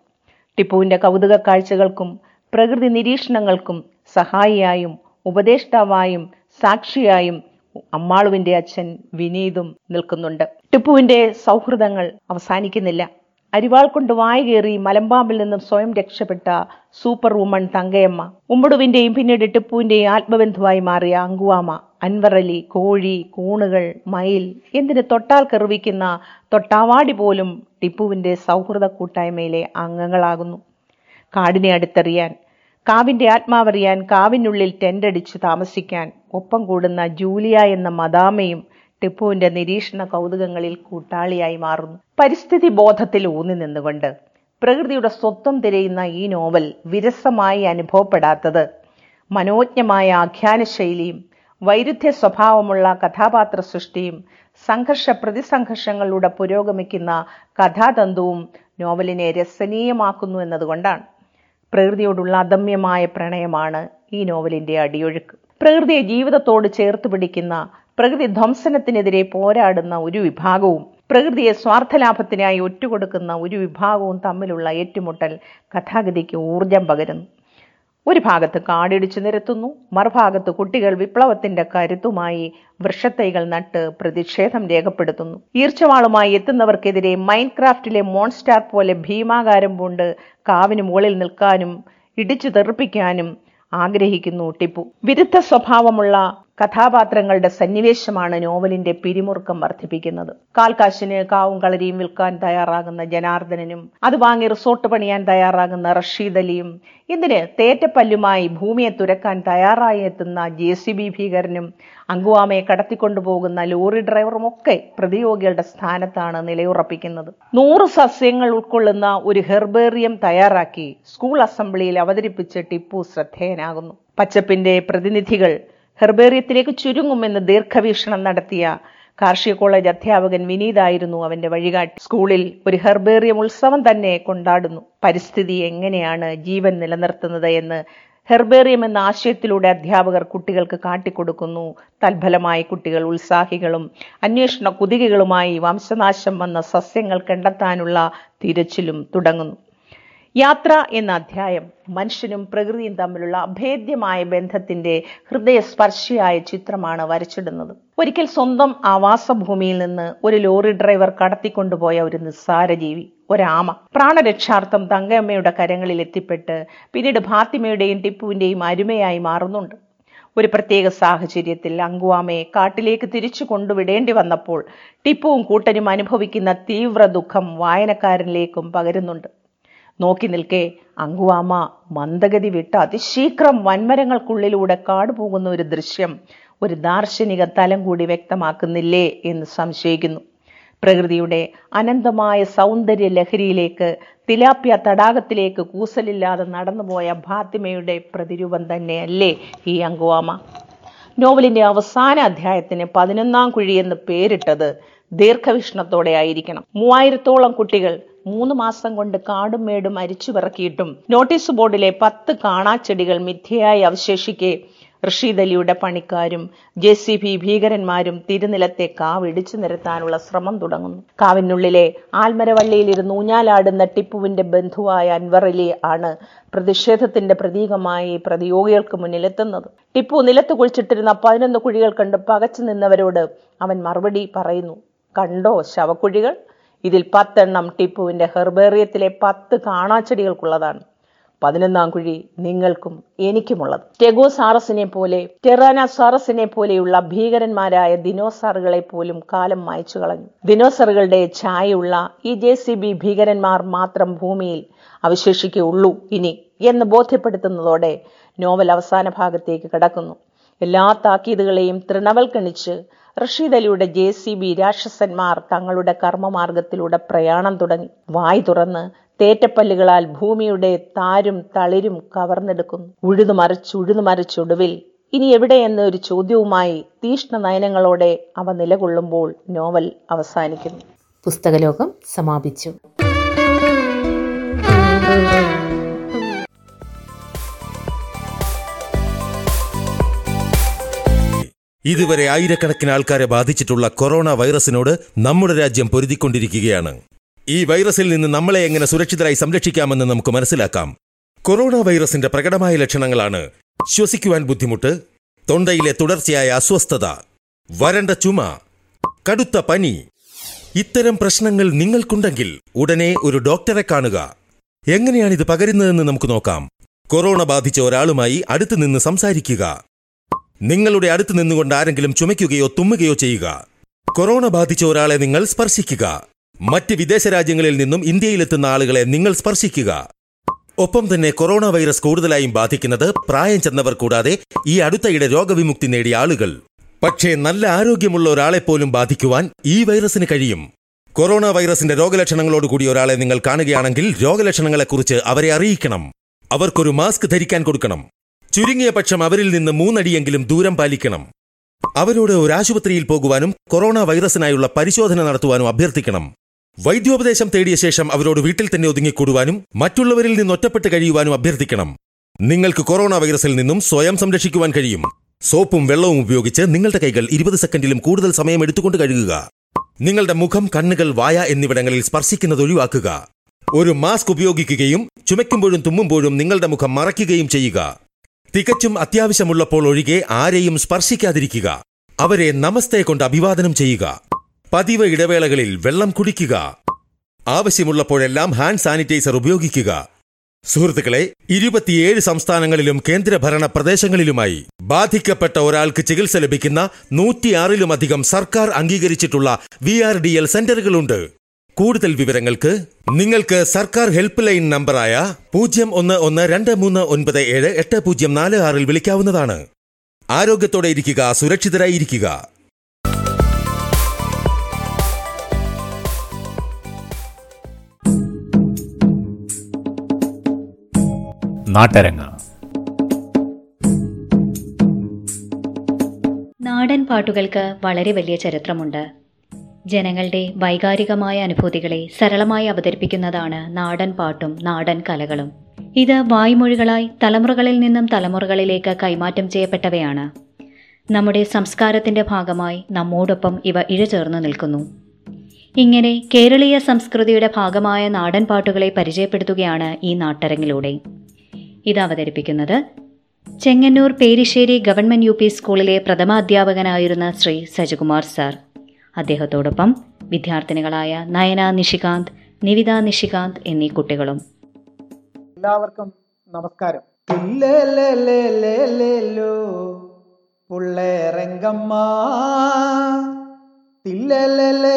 ടിപ്പുവിന്റെ കൗതുക കാഴ്ചകൾക്കും പ്രകൃതി നിരീക്ഷണങ്ങൾക്കും സഹായിയായും ഉപദേഷ്ടാവായും സാക്ഷിയായും അമ്മാളുവിന്റെ അച്ഛൻ വിനീതും നിൽക്കുന്നുണ്ട്. ടിപ്പുവിന്റെ സൗഹൃദങ്ങൾ അവസാനിക്കുന്നില്ല. അരിവാൾ കൊണ്ട് വായ കയറി മലമ്പാമ്പിൽ നിന്നും സ്വയം രക്ഷപ്പെട്ട സൂപ്പർ വുമൺ തങ്കയമ്മ. ഉമ്മടുവിന്റെയും പിന്നീട് ടിപ്പുവിന്റെയും ആത്മബന്ധുവായി മാറിയ അങ്കുവാമ അൻവറലി കോഴി കൂണുകൾ മയിൽ എന്തിന് തൊട്ടാൽ കെറുവിക്കുന്ന തൊട്ടാവാടി പോലും ടിപ്പുവിന്റെ സൗഹൃദ കൂട്ടായ്മയിലെ അംഗങ്ങളാകുന്നു. കാടിനെ അടുത്തറിയാൻ കാവിന്റെ ആത്മാവറിയാൻ കാവിനുള്ളിൽ ടെന്റടിച്ച് താമസിക്കാൻ ഒപ്പം കൂടുന്ന ജൂലിയ എന്ന മദാമയും ടിപ്പുവിന്റെ നിരീക്ഷണ കൗതുകങ്ങളിൽ കൂട്ടാളിയായി മാറുന്നു. പരിസ്ഥിതി ബോധത്തിൽ ഊന്നി നിന്നുകൊണ്ട് പ്രകൃതിയുടെ സ്വത്വം തിരയുന്ന ഈ നോവൽ വിരസമായി അനുഭവപ്പെടാത്തത് മനോജ്ഞമായ ആഖ്യാന ശൈലിയും വൈരുദ്ധ്യ സ്വഭാവമുള്ള കഥാപാത്ര സൃഷ്ടിയും സംഘർഷ പ്രതിസംഘർഷങ്ങളിലൂടെ പുരോഗമിക്കുന്ന കഥാതന്തുവും നോവലിനെ രസനീയമാക്കുന്നു എന്നതുകൊണ്ടാണ്. പ്രകൃതിയോടുള്ള അദമ്യമായ പ്രണയമാണ് ഈ നോവലിന്റെ അടിയൊഴുക്ക്. പ്രകൃതിയെ ജീവിതത്തോട് ചേർത്ത് പിടിക്കുന്ന പ്രകൃതി ധ്വംസനത്തിനെതിരെ പോരാടുന്ന ഒരു വിഭാഗവും പ്രകൃതിയെ സ്വാർത്ഥലാഭത്തിനായി ഒറ്റുകൊടുക്കുന്ന ഒരു വിഭാഗവും തമ്മിലുള്ള ഏറ്റുമുട്ടൽ കഥാഗതിക്ക് ഊർജം പകരുന്നു. ഒരു ഭാഗത്ത് കാടിടിച്ചു നിരത്തുന്നു മറുഭാഗത്ത് കുട്ടികൾ വിപ്ലവത്തിന്റെ കരുത്തുമായി വൃക്ഷത്തൈകൾ നട്ട് പ്രതിഷേധം രേഖപ്പെടുത്തുന്നു. ഈർച്ചവാളുമായി എത്തുന്നവർക്കെതിരെ മൈൻക്രാഫ്റ്റിലെ മോൺസ്റ്റാർ പോലെ ഭീമാകാരം പൂണ്ട് കാവിന് മുകളിൽ നിൽക്കാനും ഇടിച്ചു തെറിപ്പിക്കാനും ആഗ്രഹിക്കുന്നു ടിപ്പു. വിരുദ്ധ സ്വഭാവമുള്ള കഥാപാത്രങ്ങളുടെ സന്നിവേശമാണ് നോവലിന്റെ പിരിമുറുക്കം വർദ്ധിപ്പിക്കുന്നത്. കാൽക്കാശിന് കാവും കളരിയും വിൽക്കാൻ തയ്യാറാകുന്ന ജനാർദ്ദനനും അത് വാങ്ങി റിസോർട്ട് പണിയാൻ തയ്യാറാകുന്ന റഷീദ് അലിയും ഇതിന് തേറ്റപ്പല്ലുമായി ഭൂമിയെ തുരക്കാൻ തയ്യാറായി എത്തുന്ന ജെ സി ബി ഭീകരനും അങ്കുവാമയെ കടത്തിക്കൊണ്ടുപോകുന്ന ലോറി ഡ്രൈവറും ഒക്കെ പ്രതിയോഗികളുടെ സ്ഥാനത്താണ് നിലയുറപ്പിക്കുന്നത്. നൂറ് സസ്യങ്ങൾ ഉൾക്കൊള്ളുന്ന ഒരു ഹെർബേറിയം തയ്യാറാക്കി സ്കൂൾ അസംബ്ലിയിൽ അവതരിപ്പിച്ച് ടിപ്പു ശ്രദ്ധേയനാകുന്നു. പച്ചപ്പിന്റെ പ്രതിനിധികൾ ഹെർബേറിയത്തിലേക്ക് ചുരുങ്ങുമെന്ന് ദീർഘവീക്ഷണം നടത്തിയ കാർഷിക കോളേജ് അധ്യാപകൻ വിനീതായിരുന്നു അവന്റെ വഴികാട്ടി. സ്കൂളിൽ ഒരു ഹെർബേറിയം ഉത്സവം തന്നെ കൊണ്ടാടുന്നു. പരിസ്ഥിതി എങ്ങനെയാണ് ജീവൻ നിലനിർത്തുന്നത് എന്ന് ഹെർബേറിയം എന്ന ആശയത്തിലൂടെ അധ്യാപകർ കുട്ടികൾക്ക് കാട്ടിക്കൊടുക്കുന്നു. തൽഫലമായി കുട്ടികൾ ഉത്സാഹികളും അന്വേഷണ കുതികകളുമായി വംശനാശം വന്ന സസ്യങ്ങൾ കണ്ടെത്താനുള്ള തിരച്ചിലും തുടങ്ങുന്നു. യാത്ര എന്ന അധ്യായം. മനുഷ്യനും പ്രകൃതിയും തമ്മിലുള്ള അഭേദ്യമായ ബന്ധത്തിന്റെ ഹൃദയസ്പർശിയായ ചിത്രമാണ് വരച്ചിടുന്നത്. ഒരിക്കൽ സ്വന്തം ആവാസഭൂമിയിൽ നിന്ന് ഒരു ലോറി ഡ്രൈവർ കടത്തിക്കൊണ്ടുപോയ ഒരു നിസ്സാര ജീവി ഒരാമ. പ്രാണരക്ഷാർത്ഥം തങ്കയമ്മയുടെ കരങ്ങളിൽ എത്തിപ്പെട്ട് പിന്നീട് ഫാത്തിമയുടെയും ടിപ്പുവിന്റെയും അരുമയായി മാറുന്നുണ്ട്. ഒരു പ്രത്യേക സാഹചര്യത്തിൽ അങ്കുവാമയെ കാട്ടിലേക്ക് തിരിച്ചു കൊണ്ടുവിടേണ്ടി വന്നപ്പോൾ ടിപ്പുവും കൂട്ടനും അനുഭവിക്കുന്ന തീവ്ര ദുഃഖം വായനക്കാരനിലേക്കും പകരുന്നുണ്ട്. നോക്കി നിൽക്കെ. അങ്കുവാമ മന്ദഗതി വിട്ട് അതിശീഘ്രം വൻമരങ്ങൾക്കുള്ളിലൂടെ കാട് പോകുന്ന ഒരു ദൃശ്യം ഒരു ദാർശനിക തലം കൂടി വ്യക്തമാക്കുന്നില്ലേ എന്ന് സംശയിക്കുന്നു. പ്രകൃതിയുടെ അനന്തമായ സൗന്ദര്യ ലഹരിയിലേക്ക് തിലാപ്യ തടാകത്തിലേക്ക് കൂസലില്ലാതെ നടന്നുപോയ ഫാത്തിമയുടെ പ്രതിരൂപം തന്നെയല്ലേ ഈ അങ്കുവാമ നോവലിന്റെ അവസാന അധ്യായത്തിന് പതിനൊന്നാം കുഴി എന്ന് പേരിട്ടത് ദീർഘവീക്ഷണത്തോടെ ആയിരിക്കണം. മൂവായിരത്തോളം കുട്ടികൾ മൂന്ന് മാസം കൊണ്ട് കാടും മേടും അരിച്ചു പിറക്കിയിട്ടും നോട്ടീസ് ബോർഡിലെ പത്ത് കാണാച്ചെടികൾ മിഥ്യയായി അവശേഷിക്കെ റഷീദ് അലിയുടെ പണിക്കാരും ജെ സി ബി ഭീകരന്മാരും തിരുനിലത്തെ കാവ് ഇടിച്ചു നിരത്താനുള്ള ശ്രമം തുടങ്ങുന്നു. കാവിനുള്ളിലെ ആൽമരവള്ളിയിൽ ഇരുന്ന് ഊഞ്ഞാലാടുന്ന ടിപ്പുവിന്റെ ബന്ധുവായ അൻവർ അലി ആണ് പ്രതിഷേധത്തിന്റെ പ്രതീകമായി പ്രതിയോഗികൾക്ക് മുന്നിലെത്തുന്നത്. ടിപ്പു നിലത്ത് കുഴിച്ചിട്ടിരുന്ന പതിനൊന്ന് കുഴികൾ കണ്ട് പകച്ചു നിന്നവരോട് അവൻ മറുപടി പറയുന്നു. കണ്ടോ ശവക്കുഴികൾ? ഇതിൽ പത്തെണ്ണം ടിപ്പുവിന്റെ ഹെർബേറിയത്തിലെ പത്ത് കാണാച്ചെടികൾക്കുള്ളതാണ്. പതിനൊന്നാം കുഴി നിങ്ങൾക്കും എനിക്കുമുള്ളത്. ടെഗോസാറസിനെ പോലെ ടെറാന ടെറാനാസാറസിനെ പോലെയുള്ള ഭീകരന്മാരായ ദിനോസറുകളെ പോലും കാലം മായച്ചു കളഞ്ഞു. ദിനോസറുകളുടെ ഛായയുള്ള ഈ ജെ സി ബി ഭീകരന്മാർ മാത്രം ഭൂമിയിൽ അവശേഷിക്കുകയുള്ളൂ ഇനി എന്ന് ബോധ്യപ്പെടുത്തുന്നതോടെ നോവൽ അവസാന ഭാഗത്തേക്ക് കടക്കുന്നു. എല്ലാ താക്കീതുകളെയും തൃണവൽക്കണിച്ച് റഷീദ് അലിയുടെ ജെ സി ബി രാക്ഷസന്മാർ തങ്ങളുടെ കർമ്മമാർഗത്തിലൂടെ പ്രയാണം തുടങ്ങി. വായി തുറന്ന് തേറ്റപ്പല്ലുകളാൽ ഭൂമിയുടെ താരും തളിരും കവർന്നെടുക്കുന്നു. ഉഴുതുമറിച്ച് ഉഴുതുമറിച്ചൊടുവിൽ ഇനി എവിടെ എന്ന ഒരു ചോദ്യവുമായി തീഷ്ണ നയനങ്ങളോടെ അവ നിലകൊള്ളുമ്പോൾ നോവൽ അവസാനിക്കുന്നു. പുസ്തകലോകം സമാപിച്ചു. ഇതുവരെ ആയിരക്കണക്കിന് ആൾക്കാരെ ബാധിച്ചിട്ടുള്ള കൊറോണ വൈറസിനോട് നമ്മുടെ രാജ്യം പൊരുതിക്കൊണ്ടിരിക്കുകയാണ്. ഈ വൈറസിൽ നിന്ന് നമ്മളെ എങ്ങനെ സുരക്ഷിതരായി സംരക്ഷിക്കാമെന്ന് നമുക്ക് മനസ്സിലാക്കാം. കൊറോണ വൈറസിന്റെ പ്രകടമായ ലക്ഷണങ്ങളാണ് ശ്വസിക്കുവാൻ ബുദ്ധിമുട്ട് തൊണ്ടയിലെ തുടർച്ചയായ അസ്വസ്ഥത വരണ്ട ചുമ കടുത്ത പനി. ഇത്തരം പ്രശ്നങ്ങൾ നിങ്ങൾക്കുണ്ടെങ്കിൽ ഉടനെ ഒരു ഡോക്ടറെ കാണുക. എങ്ങനെയാണിത് പകരുന്നതെന്ന് നമുക്ക് നോക്കാം. കൊറോണ ബാധിച്ച ഒരാളുമായി അടുത്തു നിന്ന് സംസാരിക്കുക. നിങ്ങളുടെ അടുത്ത് നിന്നുകൊണ്ട് ആരെങ്കിലും ചുമയ്ക്കുകയോ തുമ്മുകയോ ചെയ്യുക. കൊറോണ ബാധിച്ച ഒരാളെ നിങ്ങൾ സ്പർശിക്കുക. മറ്റ് വിദേശ രാജ്യങ്ങളിൽ നിന്നും ഇന്ത്യയിലെത്തുന്ന ആളുകളെ നിങ്ങൾ സ്പർശിക്കുക. ഒപ്പം തന്നെ കൊറോണ വൈറസ് കൂടുതലായും ബാധിക്കുന്നത് പ്രായം ചെന്നവർ കൂടാതെ ഈ അടുത്തയിടെ രോഗവിമുക്തി നേടിയ ആളുകൾ. പക്ഷേ നല്ല ആരോഗ്യമുള്ള ഒരാളെ പോലും ബാധിക്കുവാൻ ഈ വൈറസിന് കഴിയും. കൊറോണ വൈറസിന്റെ രോഗലക്ഷണങ്ങളോട് കൂടി ഒരാളെ നിങ്ങൾ കാണുകയാണെങ്കിൽ രോഗലക്ഷണങ്ങളെക്കുറിച്ച് അവരെ അറിയിക്കണം. അവർക്കൊരു മാസ്ക് ധരിക്കാൻ കൊടുക്കണം. ചുരുങ്ങിയ പക്ഷം അവരിൽ നിന്ന് മൂന്നടിയെങ്കിലും ദൂരം പാലിക്കണം. അവരോട് ഒരു ആശുപത്രിയിൽ പോകുവാനും കൊറോണ വൈറസിനായുള്ള പരിശോധന നടത്തുവാനും അഭ്യർത്ഥിക്കണം. വൈദ്യോപദേശം തേടിയ ശേഷം അവരോട് വീട്ടിൽ തന്നെ ഒതുങ്ങിക്കൂടുവാനും മറ്റുള്ളവരിൽ നിന്ന് ഒറ്റപ്പെട്ട് കഴിയുവാനും അഭ്യർത്ഥിക്കണം. നിങ്ങൾക്ക് കൊറോണ വൈറസിൽ നിന്നും സ്വയം സംരക്ഷിക്കുവാൻ കഴിയും. സോപ്പും വെള്ളവും ഉപയോഗിച്ച് നിങ്ങളുടെ കൈകൾ ഇരുപത് സെക്കൻഡിലും കൂടുതൽ സമയം എടുത്തുകൊണ്ട് കഴുകുക. നിങ്ങളുടെ മുഖം കണ്ണുകൾ വായ എന്നിവിടങ്ങളിൽ സ്പർശിക്കുന്നത് ഒഴിവാക്കുക. ഒരു മാസ്ക് ഉപയോഗിക്കുകയും ചുമയ്ക്കുമ്പോഴും തുമ്മുമ്പോഴും നിങ്ങളുടെ മുഖം മറയ്ക്കുകയും ചെയ്യുക. തികച്ചും അത്യാവശ്യമുള്ളപ്പോൾ ഒഴികെ ആരെയും സ്പർശിക്കാതിരിക്കുക. അവരെ നമസ്തേ കൊണ്ട് അഭിവാദനം ചെയ്യുക. പതിവ് ഇടവേളകളിൽ വെള്ളം കുടിക്കുക. ആവശ്യമുള്ളപ്പോഴെല്ലാം ഹാൻഡ് സാനിറ്റൈസർ ഉപയോഗിക്കുക. സുഹൃത്തുക്കളെ ഇരുപത്തിയേഴ് സംസ്ഥാനങ്ങളിലും കേന്ദ്രഭരണ പ്രദേശങ്ങളിലുമായി ബാധിക്കപ്പെട്ട ഒരാൾക്ക് ചികിത്സ ലഭിക്കുന്ന നൂറ്റിയാറിലുമധികം സർക്കാർ അംഗീകരിച്ചിട്ടുള്ള വി ആർ ഡി എൽ സെന്ററുകളുണ്ട്. കൂടുതൽ വിവരങ്ങൾക്ക് നിങ്ങൾക്ക് സർക്കാർ ഹെൽപ്പ് ലൈൻ നമ്പറായ പൂജ്യം ഒന്ന് ഒന്ന് രണ്ട് മൂന്ന് ഒൻപത് ഏഴ് എട്ട് പൂജ്യം നാല് ആറിൽ വിളിക്കാവുന്നതാണ്. ആരോഗ്യത്തോടെ ഇരിക്കുക സുരക്ഷിതരായിരിക്കുക നാട്ടരങ്ങ്. നാടൻ പാട്ടുകൾക്ക് വളരെ വലിയ ചരിത്രമുണ്ട്. ജനങ്ങളുടെ വൈകാരികമായ അനുഭൂതികളെ സരളമായി അവതരിപ്പിക്കുന്നതാണ് നാടൻ പാട്ടും നാടൻ കലകളും. ഇത് വായ്മൊഴികളായി തലമുറകളിൽ നിന്നും തലമുറകളിലേക്ക് കൈമാറ്റം ചെയ്യപ്പെട്ടവയാണ്. നമ്മുടെ സംസ്കാരത്തിന്റെ ഭാഗമായി നമ്മോടൊപ്പം ഇവ ഇഴചേർന്നു നിൽക്കുന്നു. ഇങ്ങനെ കേരളീയ സംസ്കൃതിയുടെ ഭാഗമായ നാടൻ പാട്ടുകളെ പരിചയപ്പെടുത്തുകയാണ് ഈ നാട്ടരങ്ങിലൂടെ. ഇത് അവതരിപ്പിക്കുന്നത് ചെങ്ങന്നൂർ പേരിശ്ശേരി ഗവൺമെന്റ് യു സ്കൂളിലെ പ്രഥമാധ്യാപകനായിരുന്ന ശ്രീ സജികുമാർ സാർ. അദ്ദേഹത്തോടൊപ്പം വിദ്യാർത്ഥിനികളായ നയന നിഷികാന്ത് നിവിത നിഷികാന്ത് എന്നീ കുട്ടികളും. എല്ലാവർക്കും നമസ്കാരം. പുള്ളേരംഗമ്മ തില്ലേലേലേലേലേലോ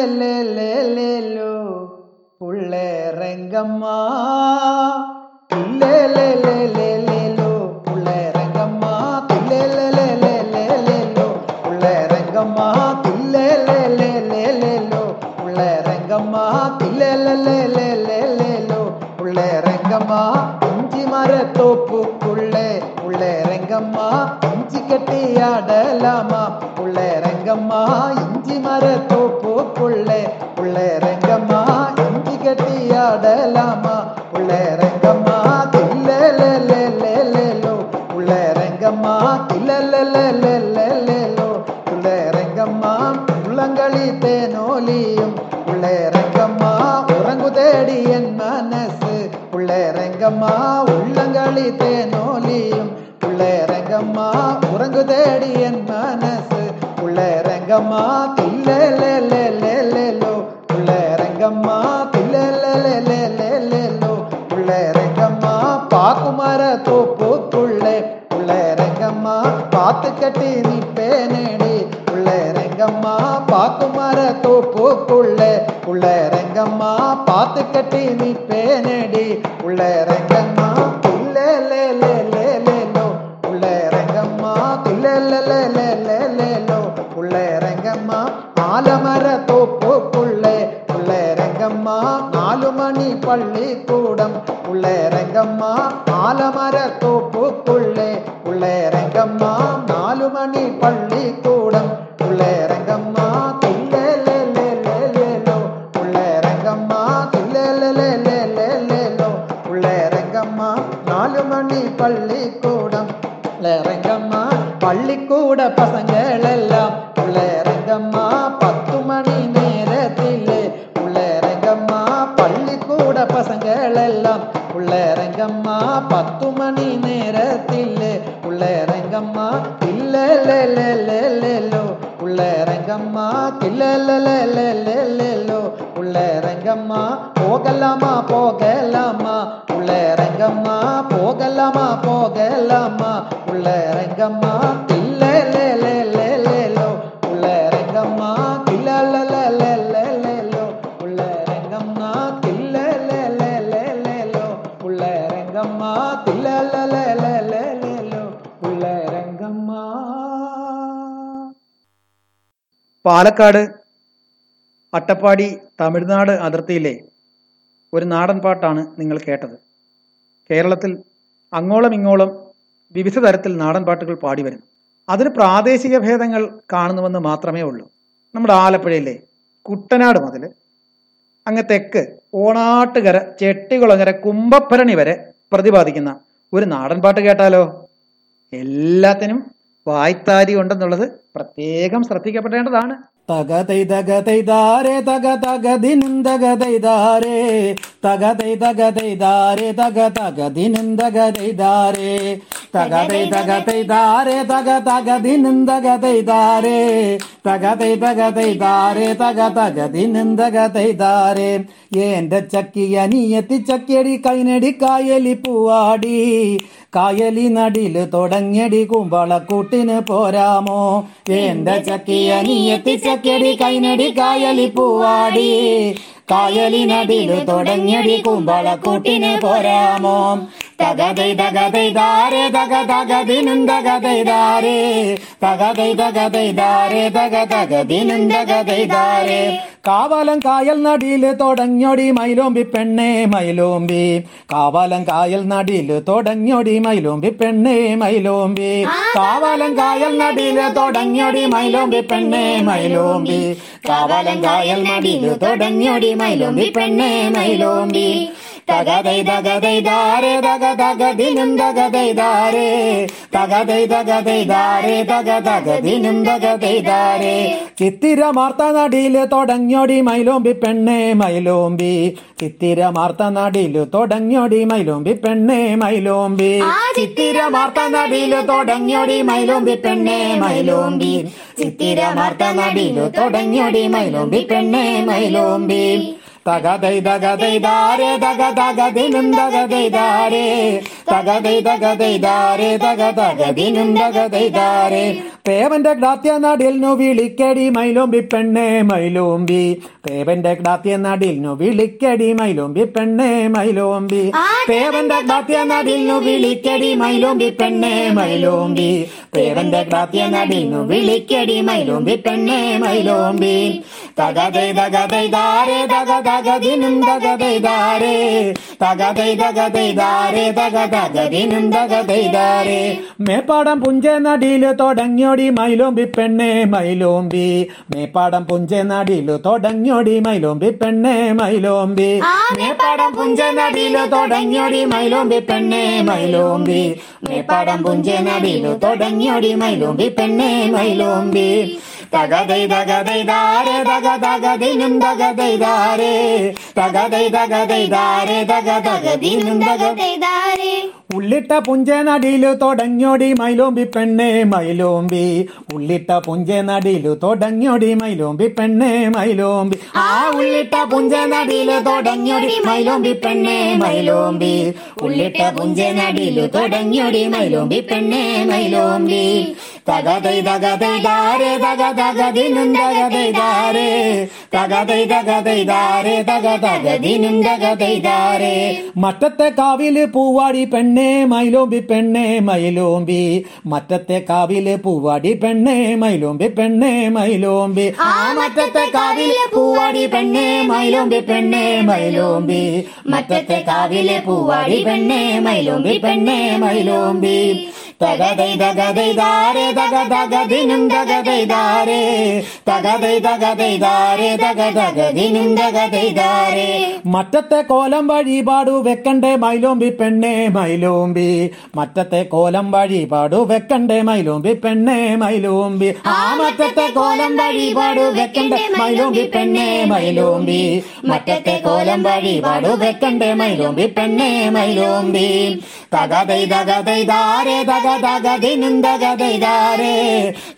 പുള്ളേരംഗമ്മ തില്ലേലേലേലേലേലോ விளையாடலாமா உள்ளே ரங்கம்மா இஞ்சி மர தோப்புக்குள்ளே உள்ளே ரங்கம்மா இஞ்சி கட்டி ஆடலாமா உள்ளே ரங்கம்மா പാത്ത് കെട്ടി നിപ്പേനേടി പുള്ളേരംഗമ്മ പാക്കുമര തോപ്പുക്കുള്ളേ പുള്ളേരംഗമ്മ പാത്ത് കെട്ടി നിപ്പേനേടി പുള്ളേരംഗമ്മ തില്ലേലേലേലേലേലോ പാലക്കാട് അട്ടപ്പാടി തമിഴ്നാട് അതിർത്തിയിലെ ഒരു നാടൻ പാട്ടാണ് നിങ്ങൾ കേട്ടത്. കേരളത്തിൽ അങ്ങോളം ഇങ്ങോളം വിവിധ തരത്തിൽ നാടൻ പാട്ടുകൾ പാടി വരുന്നു അതിന് പ്രാദേശിക ഭേദങ്ങൾ കാണുന്നുവെന്ന് മാത്രമേ ഉള്ളൂ. നമ്മുടെ ആലപ്പുഴയിലെ കുട്ടനാട് മുതൽ അങ്ങ് തെക്ക് ഓണാട്ടുകര ചെട്ടികുളങ്ങര കുംഭഭരണി വരെ പ്രതിപാദിക്കുന്ന ഒരു നാടൻ പാട്ട് കേട്ടാലോ? എല്ലാത്തിനും വായ്ത്താരി ഉണ്ടെന്നുള്ളത് പ്രത്യേകം ശ്രദ്ധിക്കപ്പെടേണ്ടതാണ്. तगत दगते दारे तग तगदि निन्दगदारे तगते दग दारे तग तगदि निन्दगदारे തകതൈ തകതൈ താരേ തക തക ദിനം തകതൈ തകതൈ തകതൈ ദാരെ തക തക ദിനം തകതൈ ദാരെ തകതൈ തകതൈ ദാരെ തക തക ദിനം തകതൈ ദാരെ എന്റെ ചക്കിയ അനിയത്തി ചക്കിയടി കൈനടി കായലി പൂവാടി. കായലി നടിൽ തുടങ്ങിയടി കുമ്പളക്കൂട്ടിന് പോരാമോ. എന്റെ ചക്കിയ അനിയത്തി ചക്കിയടി കൈനടി കായലി പൂവാടി. കായലി നടിൽ തുടങ്ങിയടി കുമ്പളക്കൂട്ടിന് പോരാമോ. തകതൈ തകതൈ ദാരെ തക തക ദിനും തകതൈ ദാരെ. തകതൈ തകതൈ ദാരെ തക തക ദിനും തകതൈ ദാരെ. കാവലം കായൽ നടിയിൽ തുടങ്ങിയൊടി മൈലോമ്പി പെണ്ണേ മൈലോമ്പി. കാവലം കായൽ നടിയിൽ തുടങ്ങിയൊടി മൈലോമ്പി പെണ്ണേ മൈലോമ്പി. കാവലം കായൽ നടിയിൽ തുടങ്ങിയൊടി മൈലോമ്പി പെണ്ണേ മൈലോമ്പി. കാവലം കായൽ നടിയിൽ തുടങ്ങിയൊടി മൈലോമ്പി പെണ്ണേ മൈലോമ്പി. തകതൈ തകതൈ ദാരേ തക തക ദിനം തകതൈ ദാരേ. തകതൈ തകതൈ ദാരേ തക തക ദിനം തകതൈ ദാരേ. ചിത്തിര മാർത്ത നടിയിൽ തുടങ്ങിയോടി മൈലോമ്പി പെണ്ണേ മൈലോമ്പി. ചിത്തിര മാർത്ത നടിയിൽ തുടങ്ങിയോടി മൈലോമ്പി പെണ്ണേ മൈലോമ്പി. ചിത്തിര മാർത്ത നടിയിൽ തുടങ്ങിയോടി മൈലോമ്പി പെണ്ണേ മൈലോമ്പി. ചിത്തിര മാർത്ത നടിയിൽ തുടങ്ങിയോടി മൈലോമ്പി പെണ്ണേ മൈലോമ്പി. തകതൈ തകതൈ ദാരെ തക തകതിനും തകതൈ ദാരെ. തകതൈ തകതൈ ദാരെ തക തകതിനും തകതൈ ദാരെ. തേവന്റെ ഗ്രാത്യ നടിൽനു വിളിക്കടി മൈലോമ്പി പെണ്ണേ മൈലോമ്പി. തേവന്റെ ഗ്രാത്യ നടിൽനു വിളിക്കടി മൈലോമ്പി പെണ്ണേ മൈലോമ്പി. തേവന്റെ ഗ്രാത്യ നടിൽനു വിളിക്കടി മൈലോമ്പി പെണ്ണേ മൈലോമ്പി. തേവന്റെ ഗ്രാത്യ നടിൽനു വിളിക്കടി മൈലോമ്പി പെണ്ണേ മൈലോമ്പി. തകതൈ തകതൈ ദാരെ തക തകതിനും തകതൈ തകതൈ തകതൈ തക തകതിനും തകതൈ മേപ്പാടം പുഞ്ച നടിയിൽ തുടങ്ങിയോടി മൈലോമ്പി പെണ്ണേ മൈലോമ്പി. മേപ്പാടം പുഞ്ച നടിയിൽ തുടങ്ങിയോടി മൈലോമ്പി പെണ്ണേ മൈലോമ്പി. മേപ്പാടം പുഞ്ച നടിയിൽ തുടങ്ങിയോടി മൈലോമ്പി പെണ്ണേ മൈലോമ്പി. മേപ്പാടം പുഞ്ച നടിയിൽ തുടങ്ങിയോടി മൈലോമ്പി പെണ്ണേ മൈലോമ്പി. തകതൈ തകതൈ ദാരെ തക തക തകതൈ ഉള്ളിട്ട പുഞ്ച നടിയിലു തുടങ്ങിയോടി മൈലോമ്പി പെണ്ണേ മൈലോമ്പി. ഉള്ളിട്ട പുഞ്ച നടിയിലു തുടങ്ങിയോടി മൈലോമ്പി പെണ്ണേ മൈലോമ്പി. ആ ഉള്ളിട്ട പുഞ്ച നടിയിലു തുടങ്ങിയോടി മൈലോമ്പി പെണ്ണേ മൈലോമ്പി. ഉള്ളിട്ട പുഞ്ച നടിയിലു തുടങ്ങിയോടി മൈലോമ്പി പെണ്ണേ മൈലോമ്പി. തകതൈ തകതൈ ദാരെ തക തക ദിനും തകതൈ ദാരെ തകതൈ തകതൈ ദാരെ തക തക ദിനും തകതൈ ദാരെ മറ്റത്തെ കാവിൽ പൂവാടി പെണ്ണേ മൈലോമ്പി പെണ്ണേ മൈലോമ്പി. മറ്റത്തെ കാവിൽ പൂവാടി പെണ്ണേ മൈലോമ്പി പെണ്ണേ മൈലോമ്പി. ആ മറ്റത്തെ കാവിൽ പൂവാടി പെണ്ണേ മൈലോമ്പി പെണ്ണേ മൈലോമ്പി. മറ്റത്തെ കാവിലെ പൂവാടി പെണ്ണേ മൈലോമ്പി പെണ്ണേ മൈലോമ്പി. തകതൈ തകതൈ ദാരേ തക തക ദിനും തകതൈ ദാരേ. തകതൈ തകതൈ ദാരേ തക തക ദിനും തകതൈ ദാരേ. മറ്റത്തെ കോലം വഴിപാടു വെക്കണ്ടേ മൈലോമ്പി പെണ്ണേ മൈലോമ്പി. മറ്റത്തെ കോലം വഴിപാടു വെക്കണ്ടേ മൈലോമ്പി പെണ്ണേ മൈലോമ്പി. ആ മറ്റത്തെ കോലം വഴിപാടു വെക്കണ്ടേ മൈലോമ്പി പെണ്ണേ മൈലോമ്പി. മറ്റത്തെ കോലം വഴിപാടു വെക്കണ്ടേ മൈലോമ്പി പെണ്ണേ മൈലോമ്പി. തകതൈ തകതൈ ദാരേ തക തക ദിനും തകതൈ ദാരെ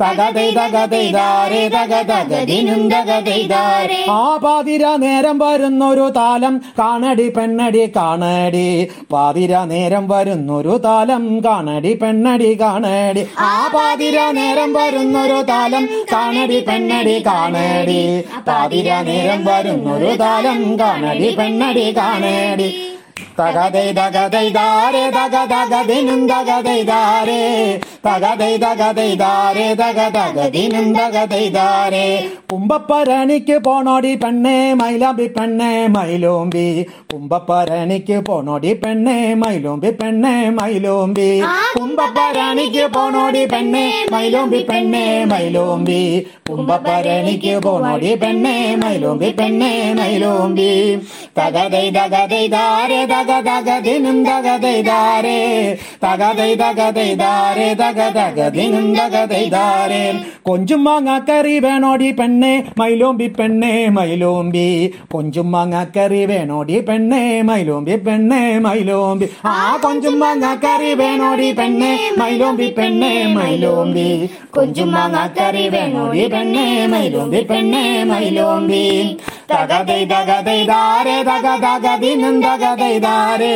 തകതൈ തകതൈ ദാരെ തക തക ദിനും തകതൈ ദാരെ ആ പാതിര നേരം വരുന്നൊരു താലം കാണടി പെണ്ണടി കാണടി. പാതിര നേരം വരുന്നൊരു താലം കാണടി പെണ്ണടി കാണടി. ആ പാതിര നേരം വരുന്നൊരു താലം കാണടി പെണ്ണടി കാണടി. പാതിര നേരം വരുന്നൊരു താലം കാണടി പെണ്ണടി കാണടി. തകതൈ തകതൈ ദാരേ തക തക ദിനും തകതൈ ദാരെ തകതൈ തകതൈ ദാരേ തക തക ദിനും തകതൈ ദാരെ കുമ്പപ്പരണിക്ക് പോണോടി പെണ്ണേ മൈലാമ്പി പെണ്ണേ മൈലോമ്പി. കുമ്പപ്പരണിക്ക് പോണോടി പെണ്ണേ മൈലോമ്പി പെണ്ണേ മൈലോമ്പി. കുമ്പപ്പരണിക്ക് പോണോടി പെണ്ണേ മൈലോമ്പി പെണ്ണേ മൈലോമ്പി. കുമ്പപ്പരണിക്ക് പോണോടി പെണ്ണേ മൈലോമ്പി പെണ്ണേ മൈലോമ്പി. തകതൈ തകതൈ ദാരെ തക തകതിനും തകതൈ ദാരെ തകതൈ തകതൈ ദാരെ തക തകതിനും തകതൈ ദാരെ കൊഞ്ചും മാങ്ങാക്കറി വേണോടി പെണ്ണെ മൈലോമ്പി പെണ്ണെ മൈലോമ്പി. കൊഞ്ചും മാങ്ങാക്കറി വേണോടി പെണ്ണെ മൈലോമ്പി പെണ്ണെ മൈലോമ്പി. ആ കൊഞ്ചും മാങ്ങാക്കറി വേണോടി പെണ്ണെ മൈലോമ്പി പെണ്ണേ മൈലോമ്പി. കൊഞ്ചും മാങ്ങാക്കറി വേണോടി പെണ്ണേ മൈലോമ്പി പെണ്ണേ മൈലോമ്പി. തകതൈ തകതൈ ദാരെ തക തകതിനും തകതൈ ദാരെ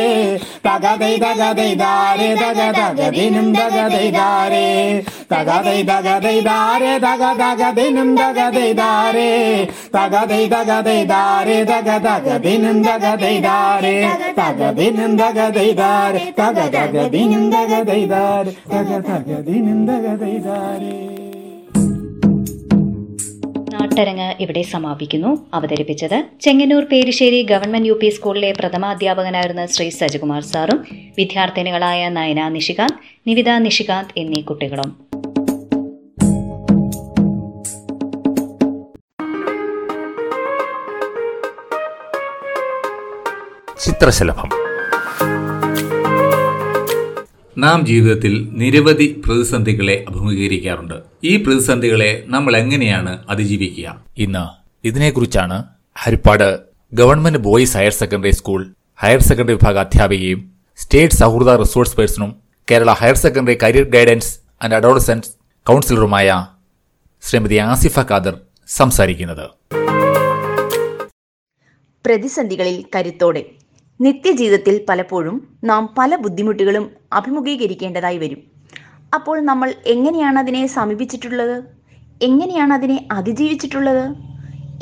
തകതൈ തകതൈ ദാരെ തക തകതിനും തകതൈ ദാരെ തകതൈ തകതൈ ദാരെ തക തകതിനും തകതൈ ദാരെ തകതൈ തകതൈ ദാരെ തക തകതിനും തകതൈ ദാരെ തകതിനും തകതൈ ദാരെ തക തകതിനും തകതൈ ദാരെ തക തകതിനും തകതൈ ദാരെ നാട്ടരങ്ങ് ഇവിടെ സമാപിക്കുന്നു. അവതരിപ്പിച്ചത് Chengannur Perissery government U P സ്കൂളിലെ പ്രഥമാധ്യാപകനായിരുന്ന ശ്രീ സജികുമാർ സാറും വിദ്യാർത്ഥിനികളായ നയന നിഷികാന്ത് നിവിത നിഷികാന്ത് എന്നീ കുട്ടികളും. ചിത്രശലഭം. നാം ജീവിതത്തിൽ നിരവധി പ്രതിസന്ധികളെ അഭിമുഖീകരിക്കാറുണ്ട്. ഈ പ്രതിസന്ധികളെ നമ്മൾ എങ്ങനെയാണ് അതിജീവിക്കുക? ഇന്ന് ഇതിനെക്കുറിച്ചാണ് Harippad government boys higher secondary school higher secondary വിഭാഗ അധ്യാപികയും സ്റ്റേറ്റ് സൗഹൃദ resource പേഴ്സണും Kerala higher secondary career guidance and adolescence കൗൺസിലറുമായ Shrimati Asifa Khader സംസാരിക്കുന്നത്. പ്രതിസന്ധികളിൽ കരുത്തോടെ. നിത്യജീവിതത്തിൽ പലപ്പോഴും നാം പല ബുദ്ധിമുട്ടുകളും അഭിമുഖീകരിക്കേണ്ടതായി വരും. അപ്പോൾ നമ്മൾ എങ്ങനെയാണ് അതിനെ സമീപിച്ചിട്ടുള്ളത്? എങ്ങനെയാണ് അതിനെ അതിജീവിച്ചിട്ടുള്ളത്?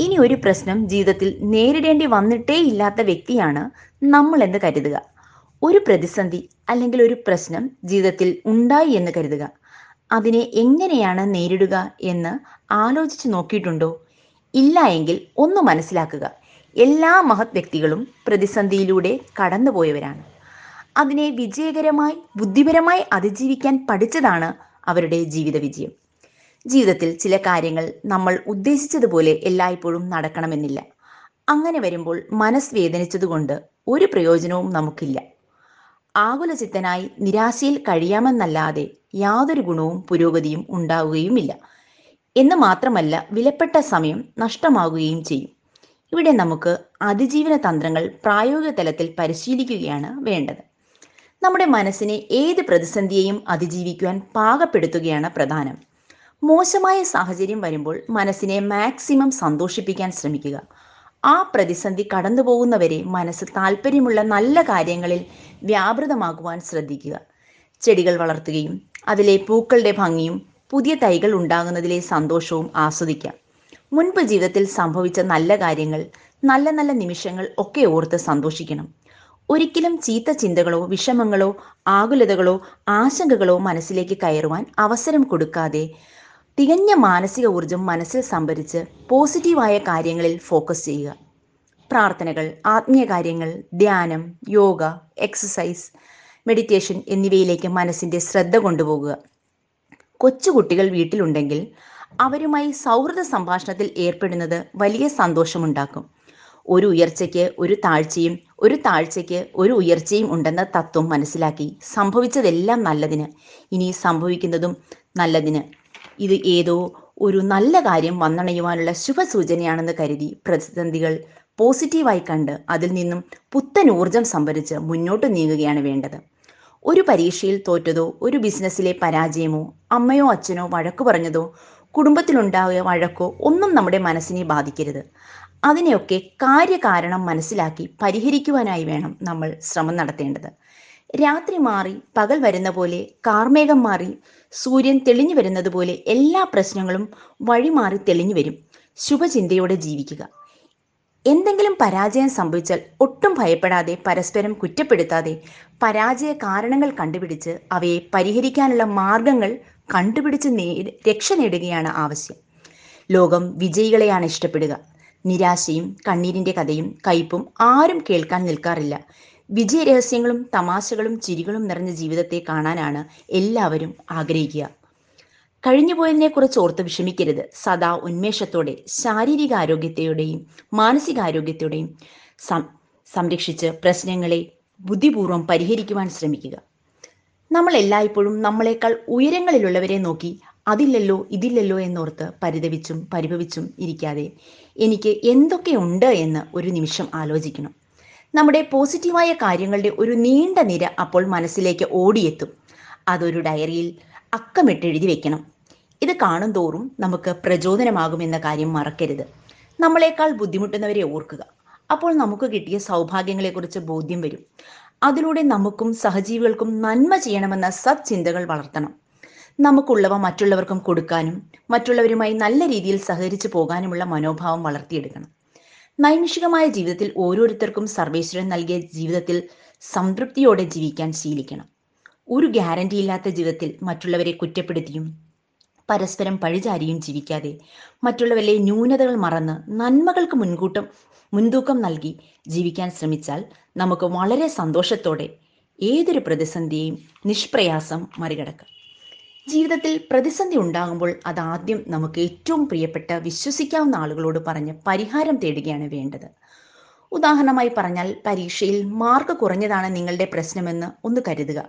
ഇനി ഒരു പ്രശ്നം ജീവിതത്തിൽ നേരിടേണ്ടി വന്നിട്ടേ ഇല്ലാത്ത വ്യക്തിയാണ് നമ്മൾ എന്ന് കരുതുക. ഒരു പ്രതിസന്ധി അല്ലെങ്കിൽ ഒരു പ്രശ്നം ജീവിതത്തിൽ ഉണ്ടായി എന്ന് കരുതുക. അതിനെ എങ്ങനെയാണ് നേരിടുക എന്ന് ആലോചിച്ച് നോക്കിയിട്ടുണ്ടോ? ഇല്ല എങ്കിൽ ഒന്ന് മനസ്സിലാക്കുക. എല്ലാ മഹത് വ്യക്തികളും പ്രതിസന്ധിയിലൂടെ കടന്നുപോയവരാണ്. അതിനെ വിജയകരമായി ബുദ്ധിപരമായി അതിജീവിക്കാൻ പഠിച്ചതാണ് അവരുടെ ജീവിത വിജയം ജീവിതത്തിൽ ചില കാര്യങ്ങൾ നമ്മൾ ഉദ്ദേശിച്ചതുപോലെ എല്ലായ്പ്പോഴും നടക്കണമെന്നില്ല. അങ്ങനെ വരുമ്പോൾ മനസ് വേദനിച്ചതുകൊണ്ട് ഒരു പ്രയോജനവും നമുക്കില്ല. ആകുലചിത്തനായി നിരാശയിൽ കഴിയാമെന്നല്ലാതെ യാതൊരു ഗുണവും പുരോഗതിയും ഉണ്ടാവുകയുമില്ല. എന്ന് മാത്രമല്ല വിലപ്പെട്ട സമയം നഷ്ടമാകുകയും ചെയ്യും. ഇവിടെ നമുക്ക് അതിജീവന തന്ത്രങ്ങൾ പ്രായോഗിക തലത്തിൽ പരിശീലിക്കുകയാണ് വേണ്ടത്. നമ്മുടെ മനസ്സിനെ ഏത് പ്രതിസന്ധിയെയും അതിജീവിക്കുവാൻ പാകപ്പെടുത്തുകയാണ് പ്രധാനം. മോശമായ സാഹചര്യം വരുമ്പോൾ മനസ്സിനെ മാക്സിമം സന്തോഷിപ്പിക്കാൻ ശ്രമിക്കുക. ആ പ്രതിസന്ധി കടന്നു മനസ്സ് താല്പര്യമുള്ള നല്ല കാര്യങ്ങളിൽ വ്യാപൃതമാകുവാൻ ശ്രദ്ധിക്കുക. ചെടികൾ വളർത്തുകയും അതിലെ പൂക്കളുടെ ഭംഗിയും പുതിയ തൈകൾ ഉണ്ടാകുന്നതിലെ സന്തോഷവും ആസ്വദിക്കാം. മുൻപ് ജീവിതത്തിൽ സംഭവിച്ച നല്ല കാര്യങ്ങൾ നല്ല നല്ല നിമിഷങ്ങൾ ഒക്കെ ഓർത്ത് സന്തോഷിക്കണം. ഒരിക്കലും ചീത്ത ചിന്തകളോ വിഷമങ്ങളോ ആകുലതകളോ ആശങ്കകളോ മനസ്സിലേക്ക് കയറുവാൻ അവസരം കൊടുക്കാതെ തികഞ്ഞ മാനസിക ഊർജം മനസ്സിൽ സംഭരിച്ച് പോസിറ്റീവായ കാര്യങ്ങളിൽ ഫോക്കസ് ചെയ്യുക. പ്രാർത്ഥനകൾ ആത്മീയ കാര്യങ്ങൾ ധ്യാനം യോഗ എക്സസൈസ് മെഡിറ്റേഷൻ എന്നിവയിലേക്ക് മനസ്സിന്റെ ശ്രദ്ധ കൊണ്ടുപോകുക. കൊച്ചുകുട്ടികൾ വീട്ടിലുണ്ടെങ്കിൽ അവരുമായി സൗഹൃദ സംഭാഷണത്തിൽ ഏർപ്പെടുന്നത് വലിയ സന്തോഷമുണ്ടാക്കും. ഒരു ഉയർച്ചയ്ക്ക് ഒരു താഴ്ചയും ഒരു താഴ്ചയ്ക്ക് ഒരു ഉയർച്ചയും ഉണ്ടെന്ന തത്വം മനസ്സിലാക്കി സംഭവിച്ചതെല്ലാം നല്ലതിന് ഇനി സംഭവിക്കുന്നതും നല്ലതിന്. ഇത് ഏതോ ഒരു നല്ല കാര്യം വന്നണയുവാനുള്ള ശുഭസൂചനയാണെന്ന് കരുതി പ്രതിസന്ധികൾ പോസിറ്റീവായി കണ്ട് അതിൽ നിന്നും പുത്തൻ ഊർജം സംഭരിച്ച് മുന്നോട്ട് നീങ്ങുകയാണ് വേണ്ടത്. ഒരു പരീക്ഷയിൽ തോറ്റതോ ഒരു ബിസിനസ്സിലെ പരാജയമോ അമ്മയോ അച്ഛനോ വഴക്കു പറഞ്ഞതോ കുടുംബത്തിലുണ്ടായ വഴക്കോ ഒന്നും നമ്മുടെ മനസ്സിനെ ബാധിക്കരുത്. അതിനെയൊക്കെ കാര്യകാരണം മനസ്സിലാക്കി പരിഹരിക്കുവാനായി വേണം നമ്മൾ ശ്രമം നടത്തേണ്ടത്. രാത്രി മാറി പകൽ വരുന്ന പോലെ കാർമേഘം മാറി സൂര്യൻ തെളിഞ്ഞു വരുന്നത് പോലെ എല്ലാ പ്രശ്നങ്ങളും വഴിമാറി തെളിഞ്ഞു വരും. ശുഭചിന്തയോടെ ജീവിക്കുക. എന്തെങ്കിലും പരാജയം സംഭവിച്ചാൽ ഒട്ടും ഭയപ്പെടാതെ പരസ്പരം കുറ്റപ്പെടുത്താതെ പരാജയ കാരണങ്ങൾ കണ്ടുപിടിച്ച് അവയെ പരിഹരിക്കാനുള്ള മാർഗങ്ങൾ കണ്ടുപിടിച്ച് നേ രക്ഷ നേടുകയാണ് ആവശ്യം. ലോകം വിജയികളെയാണ് ഇഷ്ടപ്പെടുക. നിരാശയും കണ്ണീരിന്റെ കഥയും കയ്പും ആരും കേൾക്കാൻ നിൽക്കാറില്ല. വിജയരഹസ്യങ്ങളും തമാശകളും ചിരികളും നിറഞ്ഞ ജീവിതത്തെ കാണാനാണ് എല്ലാവരും ആഗ്രഹിക്കുക. കഴിഞ്ഞുപോയതിനെക്കുറിച്ച് ഓർത്ത് വിഷമിക്കരുത്. സദാ ഉന്മേഷത്തോടെ ശാരീരിക ആരോഗ്യത്തെയുടെയും മാനസികാരോഗ്യത്തോടെയും സംരക്ഷിച്ച് പ്രശ്നങ്ങളെ ബുദ്ധിപൂർവം പരിഹരിക്കുവാൻ ശ്രമിക്കുക. നമ്മൾ എല്ലായ്പ്പോഴും നമ്മളെക്കാൾ ഉയരങ്ങളിലുള്ളവരെ നോക്കി അതില്ലല്ലോ ഇതില്ലല്ലോ എന്നോർത്ത് പരിതപിച്ചും പരിഭവിച്ചും ഇരിക്കാതെ എനിക്ക് എന്തൊക്കെ ഉണ്ട് എന്ന് ഒരു നിമിഷം ആലോചിക്കണം. നമ്മുടെ പോസിറ്റീവായ കാര്യങ്ങളുടെ ഒരു നീണ്ട നിര അപ്പോൾ മനസ്സിലേക്ക് ഓടിയെത്തും. അതൊരു ഡയറിയിൽ അക്കമിട്ടെഴുതി വെക്കണം. ഇത് കാണും തോറും നമുക്ക് പ്രചോദനമാകുമെന്ന കാര്യം മറക്കരുത്. നമ്മളെക്കാൾ ബുദ്ധിമുട്ടുന്നവരെ ഓർക്കുക. അപ്പോൾ നമുക്ക് കിട്ടിയ സൗഭാഗ്യങ്ങളെക്കുറിച്ച് ബോധ്യം വരും. അതിലൂടെ നമുക്കും സഹജീവികൾക്കും നന്മ ചെയ്യണമെന്ന സത്ചിന്തകൾ വളർത്തണം. നമുക്കുള്ളവ മറ്റുള്ളവർക്കും കൊടുക്കാനും മറ്റുള്ളവരുമായി നല്ല രീതിയിൽ സഹകരിച്ചു പോകാനുമുള്ള മനോഭാവം വളർത്തിയെടുക്കണം. നൈമിഷികമായ ജീവിതത്തിൽ ഓരോരുത്തർക്കും സർവേശ്വരൻ നൽകിയ ജീവിതത്തിൽ സംതൃപ്തിയോടെ ജീവിക്കാൻ ശീലിക്കണം. ഒരു ഗ്യാരണ്ടി ഇല്ലാത്ത ജീവിതത്തിൽ മറ്റുള്ളവരെ കുറ്റപ്പെടുത്തിയും പരസ്പരം പഴിചാരിയും ജീവിക്കാതെ മറ്റുള്ളവരിലെ ന്യൂനതകൾ മറന്ന് നന്മകൾക്ക് മുൻകൂട്ടം മുൻതൂക്കം നൽകി ജീവിക്കാൻ ശ്രമിച്ചാൽ നമുക്ക് വളരെ സന്തോഷത്തോടെ ഏതൊരു പ്രതിസന്ധിയെയും നിഷ്പ്രയാസം മറികടക്കാം. ജീവിതത്തിൽ പ്രതിസന്ധി ഉണ്ടാകുമ്പോൾ അതാദ്യം നമുക്ക് ഏറ്റവും പ്രിയപ്പെട്ട വിശ്വസിക്കാവുന്ന ആളുകളോട് പറഞ്ഞ് പരിഹാരം തേടുകയാണ് വേണ്ടത്. ഉദാഹരണമായി പറഞ്ഞാൽ പരീക്ഷയിൽ മാർക്ക് കുറഞ്ഞതാണ് നിങ്ങളുടെ പ്രശ്നമെന്ന് ഒന്ന് കരുതുക.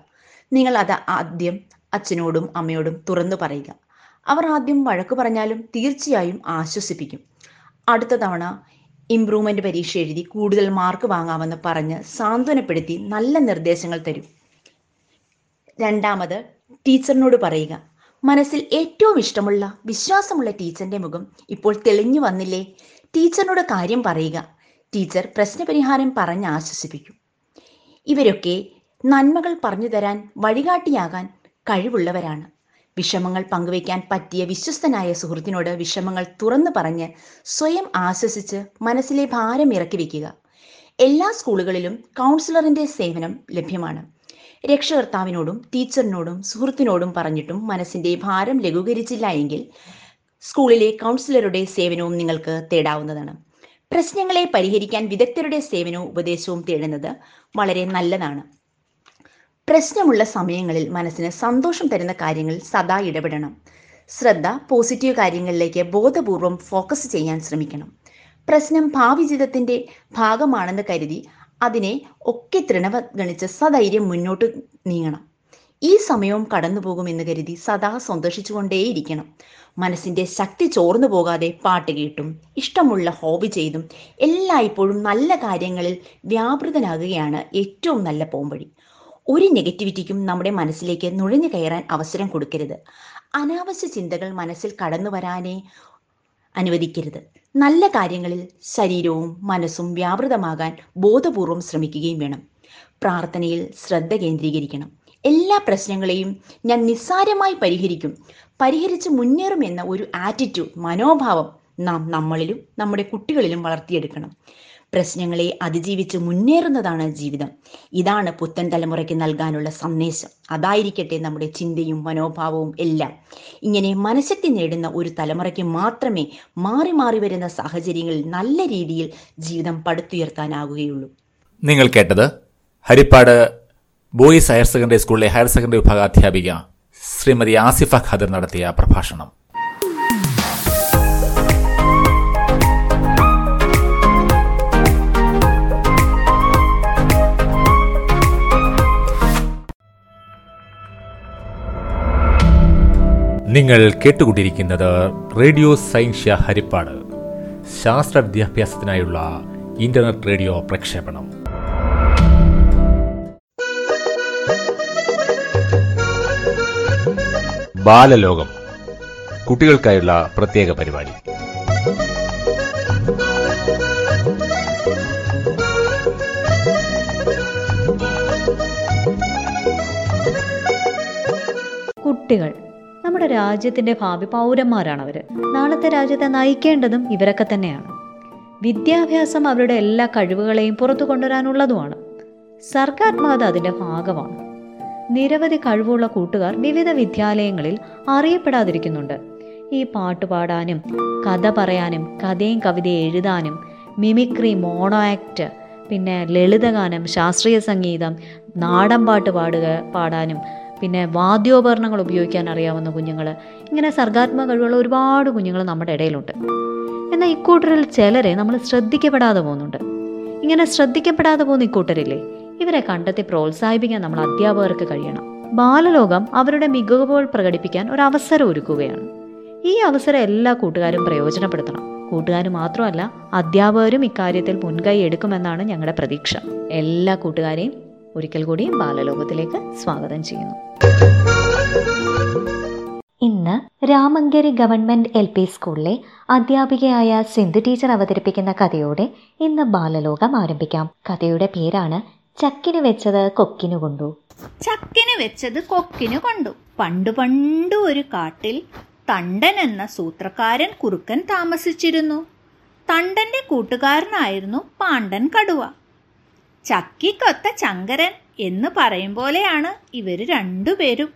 നിങ്ങൾ അത് ആദ്യം അച്ഛനോടും അമ്മയോടും തുറന്നു പറയുക. അവർ ആദ്യം വഴക്ക് പറഞ്ഞാലും തീർച്ചയായും ആശ്വസിപ്പിക്കും. അടുത്ത തവണ ഇംപ്രൂവ്മെന്റ് പരീക്ഷ എഴുതി കൂടുതൽ മാർക്ക് വാങ്ങാമെന്ന് പറഞ്ഞ് സാന്ത്വനപ്പെടുത്തി നല്ല നിർദ്ദേശങ്ങൾ തരും. രണ്ടാമത് ടീച്ചറിനോട് പറയുക മനസ്സിൽ ഏറ്റവും ഇഷ്ടമുള്ള വിശ്വാസമുള്ള ടീച്ചറിന്റെ മുഖം ഇപ്പോൾ തെളിഞ്ഞു വന്നില്ലേ? ടീച്ചറിനോട് കാര്യം പറയുക. ടീച്ചർ പ്രശ്നപരിഹാരം പറഞ്ഞ് ആശ്വസിപ്പിക്കും. ഇവരൊക്കെ നന്മകൾ പറഞ്ഞു തരാൻ വഴികാട്ടിയാകാൻ കഴിവുള്ളവരാണ്. വിഷമങ്ങൾ പങ്കുവയ്ക്കാൻ പറ്റിയ വിശ്വസ്തനായ സുഹൃത്തിനോട് വിഷമങ്ങൾ തുറന്നു പറഞ്ഞ് സ്വയം ആശ്വസിച്ച് മനസ്സിലെ ഭാരം ഇറക്കി വയ്ക്കുക എല്ലാ സ്കൂളുകളിലും കൗൺസിലറിന്റെ സേവനം ലഭ്യമാണ്. രക്ഷകർത്താവിനോടും ടീച്ചറിനോടും സുഹൃത്തിനോടും പറഞ്ഞിട്ടും മനസ്സിന്റെ ഭാരം ലഘൂകരിച്ചില്ല എങ്കിൽ സ്കൂളിലെ കൗൺസിലറുടെ സേവനവും നിങ്ങൾക്ക് തേടാവുന്നതാണ്. പ്രശ്നങ്ങളെ പരിഹരിക്കാൻ വിദഗ്ധരുടെ സേവനവും ഉപദേശവും തേടുന്നത് വളരെ നല്ലതാണ്. പ്രശ്നമുള്ള സമയങ്ങളിൽ മനസ്സിന് സന്തോഷം തരുന്ന കാര്യങ്ങൾ സദാ ഇടപെടണം. ശ്രദ്ധ പോസിറ്റീവ് കാര്യങ്ങളിലേക്ക് ബോധപൂർവം ഫോക്കസ് ചെയ്യാൻ ശ്രമിക്കണം. പ്രശ്നം ഭാവി ജീവിതത്തിന്റെ ഭാഗമാണെന്ന് കരുതി അതിനെ ഒക്കെ തൃണവഗണിച്ച് സധൈര്യം മുന്നോട്ട് നീങ്ങണം. ഈ സമയവും കടന്നു പോകുമെന്ന് കരുതി സദാ സന്തോഷിച്ചുകൊണ്ടേയിരിക്കണം. മനസ്സിന്റെ ശക്തി ചോർന്നു പോകാതെ പാട്ട് കേട്ടും ഇഷ്ടമുള്ള ഹോബി ചെയ്തും എല്ലായ്പ്പോഴും നല്ല കാര്യങ്ങളിൽ വ്യാപൃതനാകുകയാണ് ഏറ്റവും നല്ല പോംവഴി. ഒരു നെഗറ്റിവിറ്റിക്കും നമ്മുടെ മനസ്സിലേക്ക് നുഴഞ്ഞു കയറാൻ അവസരം കൊടുക്കരുത്. അനാവശ്യ ചിന്തകൾ മനസ്സിൽ കടന്നു വരാനേ അനുവദിക്കരുത്. നല്ല കാര്യങ്ങളിൽ ശരീരവും മനസ്സും വ്യാപൃതമാകാൻ ബോധപൂർവം ശ്രമിക്കുകയും വേണം. പ്രാർത്ഥനയിൽ ശ്രദ്ധ കേന്ദ്രീകരിക്കണം. എല്ലാ പ്രശ്നങ്ങളെയും ഞാൻ നിസ്സാരമായി പരിഹരിക്കും. പരിഹരിച്ച് മുന്നേറുമെന്ന ഒരു ആറ്റിറ്റ്യൂഡ് മനോഭാവം നാം നമ്മളിലും നമ്മുടെ കുട്ടികളിലും വളർത്തിയെടുക്കണം. പ്രശ്നങ്ങളെ അതിജീവിച്ച് മുന്നേറുന്നതാണ് ജീവിതം. ഇതാണ് പുത്തൻ തലമുറയ്ക്ക് നൽകാനുള്ള സന്ദേശം. അതായിരിക്കട്ടെ നമ്മുടെ ചിന്തയും മനോഭാവവും എല്ലാം. ഇങ്ങനെ മനഃശക്തി നേടുന്ന ഒരു തലമുറയ്ക്ക് മാത്രമേ മാറി മാറി വരുന്ന സാഹചര്യങ്ങളിൽ നല്ല രീതിയിൽ ജീവിതം പടുത്തുയർത്താനാകുകയുള്ളൂ. നിങ്ങൾ കേട്ടത് ഹരിപ്പാട് ബോയ്സ് ഹയർ സെക്കൻഡറി സ്കൂളിലെ ഹയർ സെക്കൻഡറി വിഭാഗാധ്യാപിക ശ്രീമതി ആസിഫ ഖാദർ നടത്തിയ പ്രഭാഷണം. നിങ്ങൾ കേട്ടുകൊണ്ടിരിക്കുന്നത് റേഡിയോ സൈൻഷ്യ ഹരിപ്പാട്. ശാസ്ത്ര വിദ്യാഭ്യാസത്തിനായുള്ള ഇന്റർനെറ്റ് റേഡിയോ പ്രക്ഷേപണം. ബാലലോകം കുട്ടികൾക്കായുള്ള പ്രത്യേക പരിപാടി. കുട്ടികൾ. നമ്മുടെ രാജ്യത്തിന്റെ ഭാവി പൗരന്മാരാണ് അവർ നാളത്തെ രാജ്യത്തെ നയിക്കേണ്ടതും ഇവരൊക്കെ തന്നെയാണ്. വിദ്യാഭ്യാസം അവരുടെ എല്ലാ കഴിവുകളെയും പുറത്തു കൊണ്ടുവരാനുള്ളതുമാണ്. സർഗാത്മകത അതിന്റെ ഭാഗമാണ്. നിരവധി കഴിവുള്ള കൂട്ടുകാർ വിവിധ വിദ്യാലയങ്ങളിൽ അറിയപ്പെടാതിരിക്കുന്നുണ്ട്. ഈ പാട്ട് പാടാനും കഥ പറയാനും കഥയും കവിതയും എഴുതാനും മിമിക്രി മോണോ ആക്ട് പിന്നെ ലളിതഗാനം ശാസ്ത്രീയ സംഗീതം നാടൻ പാട്ട് പാടുക പാടാനും പിന്നെ വാദ്യോപകരണങ്ങൾ ഉപയോഗിക്കാൻ അറിയാവുന്ന കുഞ്ഞുങ്ങൾ ഇങ്ങനെ സർഗാത്മക കഴിവുള്ള ഒരുപാട് കുഞ്ഞുങ്ങൾ നമ്മുടെ ഇടയിലുണ്ട്. എന്നാൽ ഇക്കൂട്ടരിൽ ചിലരെ നമ്മൾ ശ്രദ്ധിക്കപ്പെടാതെ പോകുന്നുണ്ട്. ഇങ്ങനെ ശ്രദ്ധിക്കപ്പെടാതെ പോകുന്ന ഇക്കൂട്ടരില്ലേ? ഇവരെ കണ്ടെത്തി പ്രോത്സാഹിപ്പിക്കാൻ നമ്മൾ അധ്യാപകർക്ക് കഴിയണം. ബാലലോകം അവരുടെ മികവുകൾ പ്രകടിപ്പിക്കാൻ ഒരു അവസരം ഒരുക്കുകയാണ്. ഈ അവസരം എല്ലാ കൂട്ടുകാരും പ്രയോജനപ്പെടുത്തണം. കൂട്ടുകാർ മാത്രമല്ല അധ്യാപകരും ഇക്കാര്യത്തിൽ മുൻകൈ എടുക്കുമെന്നാണ് ഞങ്ങളുടെ പ്രതീക്ഷ. എല്ലാ കൂട്ടുകാരെയും ഒരിക്കൽ കൂടി ബാലലോകത്തിലേക്ക് സ്വാഗതം ചെയ്യുന്നു. ഇന്ന് രാമങ്കരി ഗവൺമെന്റ് എൽ പി സ്കൂളിലെ അധ്യാപികയായ സിന്ധു ടീച്ചർ അവതരിപ്പിക്കുന്ന കഥയോടെ ഇന്ന് ബാലലോകം ആരംഭിക്കാം. കഥയുടെ പേരാണ് ചക്കിന് വെച്ചത് കൊക്കിനു കൊണ്ടു. ചക്കിന് വെച്ചത് കൊക്കിനു കൊണ്ടു. പണ്ടു പണ്ടു ഒരു കാട്ടിൽ തണ്ടൻ എന്ന സൂത്രക്കാരൻ കുറുക്കൻ താമസിച്ചിരുന്നു. തണ്ടന്റെ കൂട്ടുകാരനായിരുന്നു പാണ്ഡൻ കടുവ. ചക്കിക്കൊത്ത ചങ്കരൻ എന്ന് പറയും പോലെയാണ് ഇവർ രണ്ടുപേരും.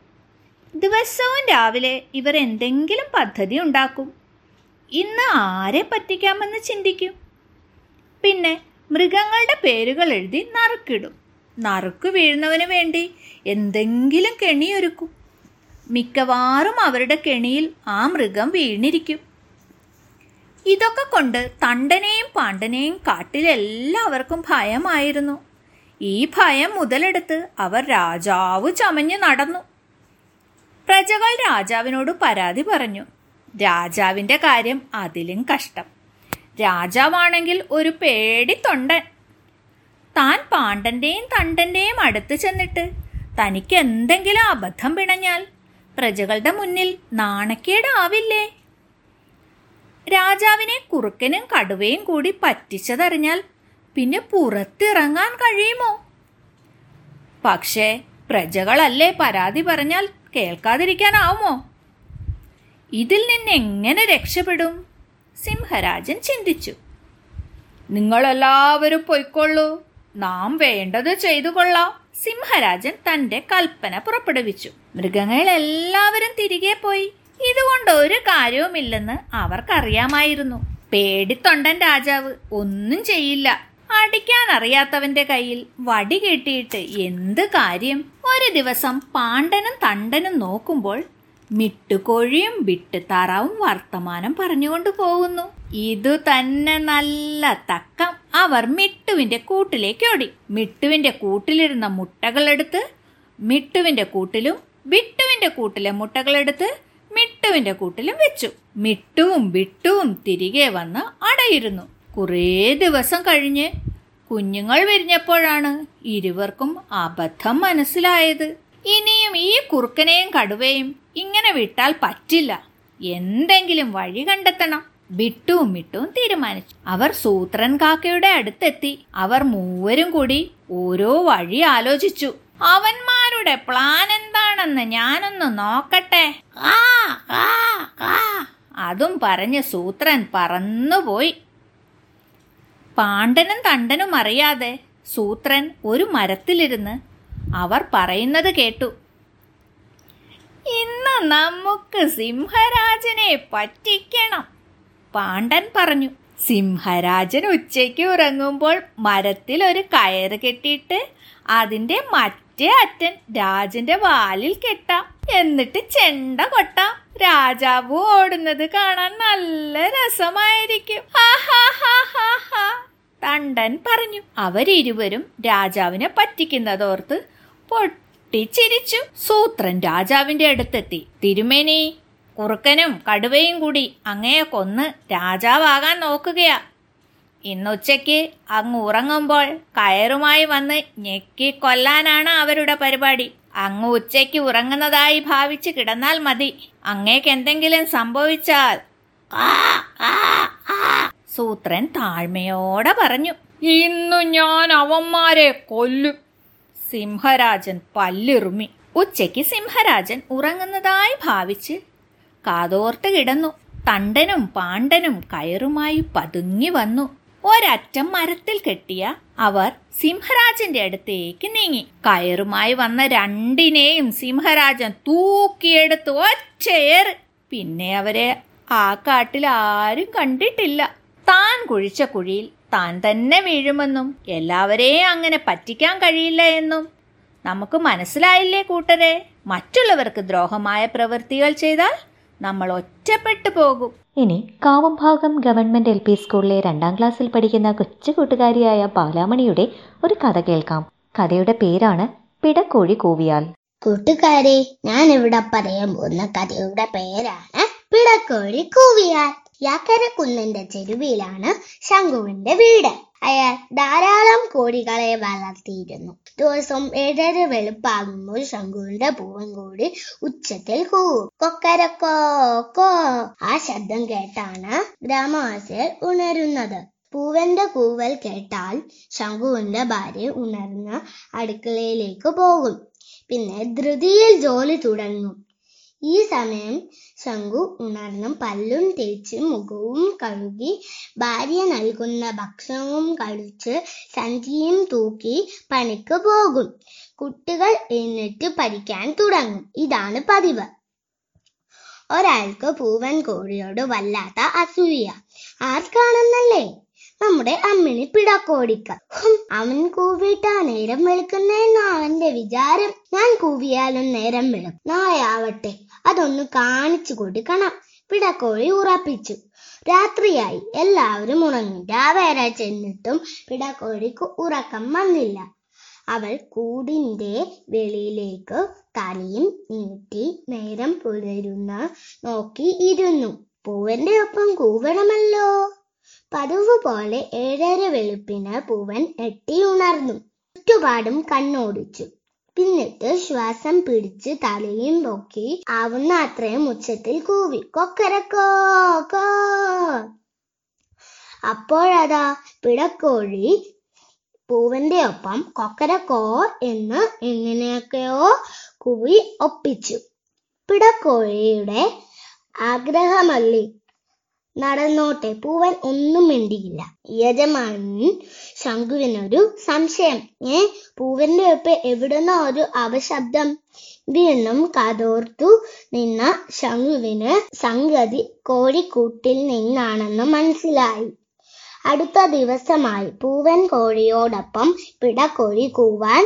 ദിവസവും രാവിലെ ഇവർ എന്തെങ്കിലും പദ്ധതി ഉണ്ടാക്കും. ഇന്ന് ആരെ പറ്റിക്കാമെന്ന് ചിന്തിക്കും. പിന്നെ മൃഗങ്ങളുടെ പേരുകൾ എഴുതി നറുക്കിടും. നറുക്ക് വീഴുന്നവന് വേണ്ടി എന്തെങ്കിലും കെണിയൊരുക്കും. മിക്കവാറും അവരുടെ കെണിയിൽ ആ മൃഗം വീണിരിക്കും. ഇതൊക്കെ കൊണ്ട് തണ്ടനെയും പാണ്ഡനെയും കാട്ടിലെല്ലാവർക്കും ഭയമായിരുന്നു. ഈ ഭയം മുതലെടുത്ത് അവർ രാജാവ് ചമഞ്ഞു നടന്നു. പ്രജകൾ രാജാവിനോട് പരാതി പറഞ്ഞു. രാജാവിന്റെ കാര്യം അതിലും കഷ്ടം. രാജാവാണെങ്കിൽ ഒരു പേടി തൊണ്ടൻ. താൻ പാണ്ഡന്റെയും തണ്ടന്റെയും അടുത്ത് ചെന്നിട്ട് തനിക്ക് എന്തെങ്കിലും അബദ്ധം പിണഞ്ഞാൽ പ്രജകളുടെ മുന്നിൽ നാണക്കേടാവില്ലേ? രാജാവിനെ കുറുക്കനും കടുവയും കൂടി പറ്റിച്ചതറിഞ്ഞാൽ പിന്നെ പുറത്തിറങ്ങാൻ കഴിയുമോ? പക്ഷേ പ്രജകളല്ലേ പരാതി പറഞ്ഞാൽ കേൾക്കാതിരിക്കാനാവുമോ? ഇതിൽ നിന്ന് എങ്ങനെ രക്ഷപ്പെടും? സിംഹരാജൻ ചിന്തിച്ചു. നിങ്ങളെല്ലാവരും പൊയ്ക്കൊള്ളൂ. നാം വേണ്ടത് ചെയ്തു കൊള്ളാം. സിംഹരാജൻ തന്റെ കൽപ്പന പുറപ്പെടുവിച്ചു. മൃഗങ്ങളെല്ലാവരും തിരികെ പോയി. ഇതുകൊണ്ട് ഒരു കാര്യവുമില്ലെന്ന് അവർക്കറിയാമായിരുന്നു. പേടിത്തൊണ്ടൻ രാജാവ് ഒന്നും ചെയ്യില്ല. അടിക്കാൻ അറിയാത്തവന്റെ കയ്യിൽ വടി കെട്ടിയിട്ട് എന്ത് കാര്യം? ഒരു ദിവസം പാണ്ഡനും തണ്ടനും നോക്കുമ്പോൾ മിട്ടുകോഴിയും വിട്ടുതാറാവും വർത്തമാനം പറഞ്ഞുകൊണ്ട് പോകുന്നു. ഇതു തന്നെ നല്ല തക്കം. അവർ മിട്ടുവിന്റെ കൂട്ടിലേക്ക് ഓടി. മിട്ടുവിന്റെ കൂട്ടിലിരുന്ന മുട്ടകളെടുത്ത് മിട്ടുവിന്റെ കൂട്ടിലും വിട്ടുവിന്റെ കൂട്ടിലെ മുട്ടകളെടുത്ത് മിട്ടുവിന്റെ കൂട്ടിലും വെച്ചു. മിട്ടുവും ബിട്ടുവും തിരികെ വന്ന് അടയിരുന്നു. കുറേ ദിവസം കഴിഞ്ഞ് കുഞ്ഞുങ്ങൾ വിരിഞ്ഞപ്പോഴാണ് ഇരുവർക്കും അബദ്ധം മനസ്സിലായത്. ഇനിയും ഈ കുറുക്കനെയും കടുവയും ഇങ്ങനെ വിട്ടാൽ പറ്റില്ല. എന്തെങ്കിലും വഴി കണ്ടെത്തണം. ബിട്ടുവും മിട്ടുവും തീരുമാനിച്ചു. അവർ സൂത്രൻ കാക്കയുടെ അടുത്തെത്തി. അവർ മൂവരും കൂടി ഓരോ വഴി ആലോചിച്ചു. അവന്മാരുടെ പ്ലാൻ എന്താണെന്ന് ഞാനൊന്ന് നോക്കട്ടെ. ആ ആ ആ. അതും പറഞ്ഞ് സൂത്രൻ പറന്നുപോയി. പാണ്ഡനും തണ്ടനും അറിയാതെ സൂത്രൻ ഒരു മരത്തിലിരുന്ന് അവർ പറയുന്നത് കേട്ടു. ഇന്ന് നമുക്ക് സിംഹരാജനെ പറ്റിക്കണം പാണ്ഡൻ പറഞ്ഞു. സിംഹരാജൻ ഉച്ചയ്ക്ക് ഉറങ്ങുമ്പോൾ മരത്തിൽ ഒരു കയറ് കെട്ടിയിട്ട് അതിന്റെ മറ്റേ അറ്റൻ രാജന്റെ വാലിൽ കെട്ടാം. എന്നിട്ട് ചെണ്ട കൊട്ടാം. രാജാവ് ഓടുന്നത് കാണാൻ നല്ല രസമായിരിക്കും. തണ്ടൻ പറഞ്ഞു. അവരിരുവരും രാജാവിനെ പറ്റിക്കുന്നതോർത്ത് പൊട്ടിച്ചിരിച്ചു. സൂത്രൻ രാജാവിന്റെ അടുത്തെത്തി. തിരുമേനി കുറുക്കനും കടുവയും കൂടി അങ്ങയെ കൊന്ന് രാജാവാകാൻ നോക്കുകയാ. ഇന്നുച്ചയ്ക്ക് അങ്ങ് ഉറങ്ങുമ്പോൾ കയറുമായി വന്ന് ഞെക്കി കൊല്ലാനാണ് അവരുടെ പരിപാടി. അങ്ങ് ഉച്ചയ്ക്ക് ഉറങ്ങുന്നതായി ഭാവിച്ച് കിടന്നാൽ മതി. അങ്ങേക്ക് എന്തെങ്കിലും സംഭവിച്ചാൽ സൂത്രൻ താഴ്മയോടെ പറഞ്ഞു. ഇന്നു ഞാൻ അവന്മാരെ കൊല്ലും. സിംഹരാജൻ പല്ലിറുമി. ഉച്ചയ്ക്ക് സിംഹരാജൻ ഉറങ്ങുന്നതായി ഭാവിച്ച് കാതോർത്ത് കിടന്നു. തണ്ടനും പാണ്ഡനും കയറുമായി പതുങ്ങി വന്നു. ഒരറ്റം മരത്തിൽ കെട്ടിയ അവർ സിംഹരാജന്റെ അടുത്തേക്ക് നീങ്ങി. കയറുമായി വന്ന രണ്ടിനെയും സിംഹരാജൻ തൂക്കിയെടുത്ത് ഒച്ചയേറ് പിന്നെ അവരെ ആ കാട്ടിൽ ആരും കണ്ടിട്ടില്ല. താൻ കുഴിച്ച കുഴിയിൽ താൻ തന്നെ വീഴുമെന്നും എല്ലാവരെയും അങ്ങനെ പറ്റിക്കാൻ കഴിയില്ല എന്നും. നമുക്ക് മനസ്സിലായില്ലേ കൂട്ടരെ? മറ്റുള്ളവർക്ക് ദ്രോഹമായ പ്രവൃത്തികൾ ചെയ്താൽ നമ്മൾ ഒറ്റപ്പെട്ടു പോകും. ഇനി കാവംഭാഗം ഗവൺമെന്റ് എൽ പി സ്കൂളിലെ രണ്ടാം ക്ലാസ്സിൽ പഠിക്കുന്ന കൊച്ചു കൂട്ടുകാരിയായ ബാലാമണിയുടെ ഒരു കഥ കേൾക്കാം. കഥയുടെ പേരാണ് പിടക്കോഴി കൂവിയാൽ. കൂട്ടുകാരെ ഞാൻ ഇവിടെ പറയാൻ പോകുന്ന കഥയുടെ പേരാണ് പിടക്കോഴി കൂവിയാൽ. യാക്കര കുന്നിന്റെ ചെരുവിയിലാണ് ശംഖുവിന്റെ വീട്. അയാൾ ധാരാളം കോഴികളെ വളർത്തിയിരുന്നു. ദിവസം ഏഴര വെളുപ്പാകുമ്പോൾ ശംഖുവിന്റെ പൂവൻ കോഴി ഉച്ചത്തിൽ കൂവും. കൊക്കരക്കോ കോ. ആ ശബ്ദം കേട്ടാണ് ഗ്രാമവാസികൾ ഉണരുന്നത്. പൂവന്റെ കൂവൽ കേട്ടാൽ ശംഖുവിന്റെ ഭാര്യ ഉണർന്ന് അടുക്കളയിലേക്ക് പോകും. പിന്നെ ധൃതിയിൽ ജോലി തുടങ്ങും. ഈ സമയം ശംഖു ഉണർന്നും പല്ലും തേച്ച് മുഖവും കഴുകി ഭാര്യ നൽകുന്ന ഭക്ഷണവും കഴിച്ച് സഞ്ചിയും തൂക്കി പണിക്ക് പോകും. കുട്ടികൾ എഴുന്നേറ്റ് പഠിക്കാൻ തുടങ്ങും. ഇതാണ് പതിവ്. ഒരാൾക്ക് പൂവൻ കോഴിയോട് വല്ലാത്ത അസൂയ. ആർക്കാണെന്നല്ലേ? നമ്മുടെ അമ്മിണി പിടക്കോടിക്ക. അവൻ കൂവിട്ടാ നേരം വെളുക്കുന്നേന്നാ അവന്റെ വിചാരം. ഞാൻ കൂവിയാലും നേരം വെളും. നായാവട്ടെ അതൊന്ന് കാണിച്ചു കൊടുക്കണം. പിടക്കോഴി ഉറപ്പിച്ചു. രാത്രിയായി എല്ലാവരും ഉറങ്ങി. രാവേറെ ചെന്നിട്ടും പിടക്കോഴിക്ക് ഉറക്കം വന്നില്ല. അവൾ കൂടിന്റെ വെളിയിലേക്ക് തലയും നീട്ടി നേരം പുലരുന്ന നോക്കി ഇരുന്നു. പൂവന്റെ ഒപ്പം കൂവണമല്ലോ. പതിവ് പോലെ ഏഴര വെളുപ്പിന് പൂവൻ എട്ടി ഉണർന്നു. ചുറ്റുപാടും കണ്ണോടിച്ചു. പിന്നിട്ട് ശ്വാസം പിടിച്ച് തലയും പൊക്കി ആവുന്ന അത്രയും ഉച്ചത്തിൽ കൂവി. കൊക്കരക്കോ കോ അപ്പോഴതാ പിടക്കോഴി പൂവന്റെ ഒപ്പം കൊക്കരക്കോ എന്ന് എങ്ങനെയൊക്കെയോ കൂവി ഒപ്പിച്ചു. പിടക്കോഴിയുടെ ആഗ്രഹമല്ലി. നടന്നോട്ടെ. പൂവൻ ഒന്നും മിണ്ടിയില്ല. യജമാനൻ ശംഖുവിനൊരു സംശയം. ഏ പൂവന്റെ ഒപ്പം എവിടുന്ന ഒരു അപശബ്ദം വീണ്ടും കതോർത്തു നിന്ന ശംഖുവിന് സംഗതി കോഴിക്കൂട്ടിൽ നിന്നാണെന്ന് മനസ്സിലായി. അടുത്ത ദിവസമായി പൂവൻ കോഴിയോടൊപ്പം പിടക്കോഴി കൂവാൻ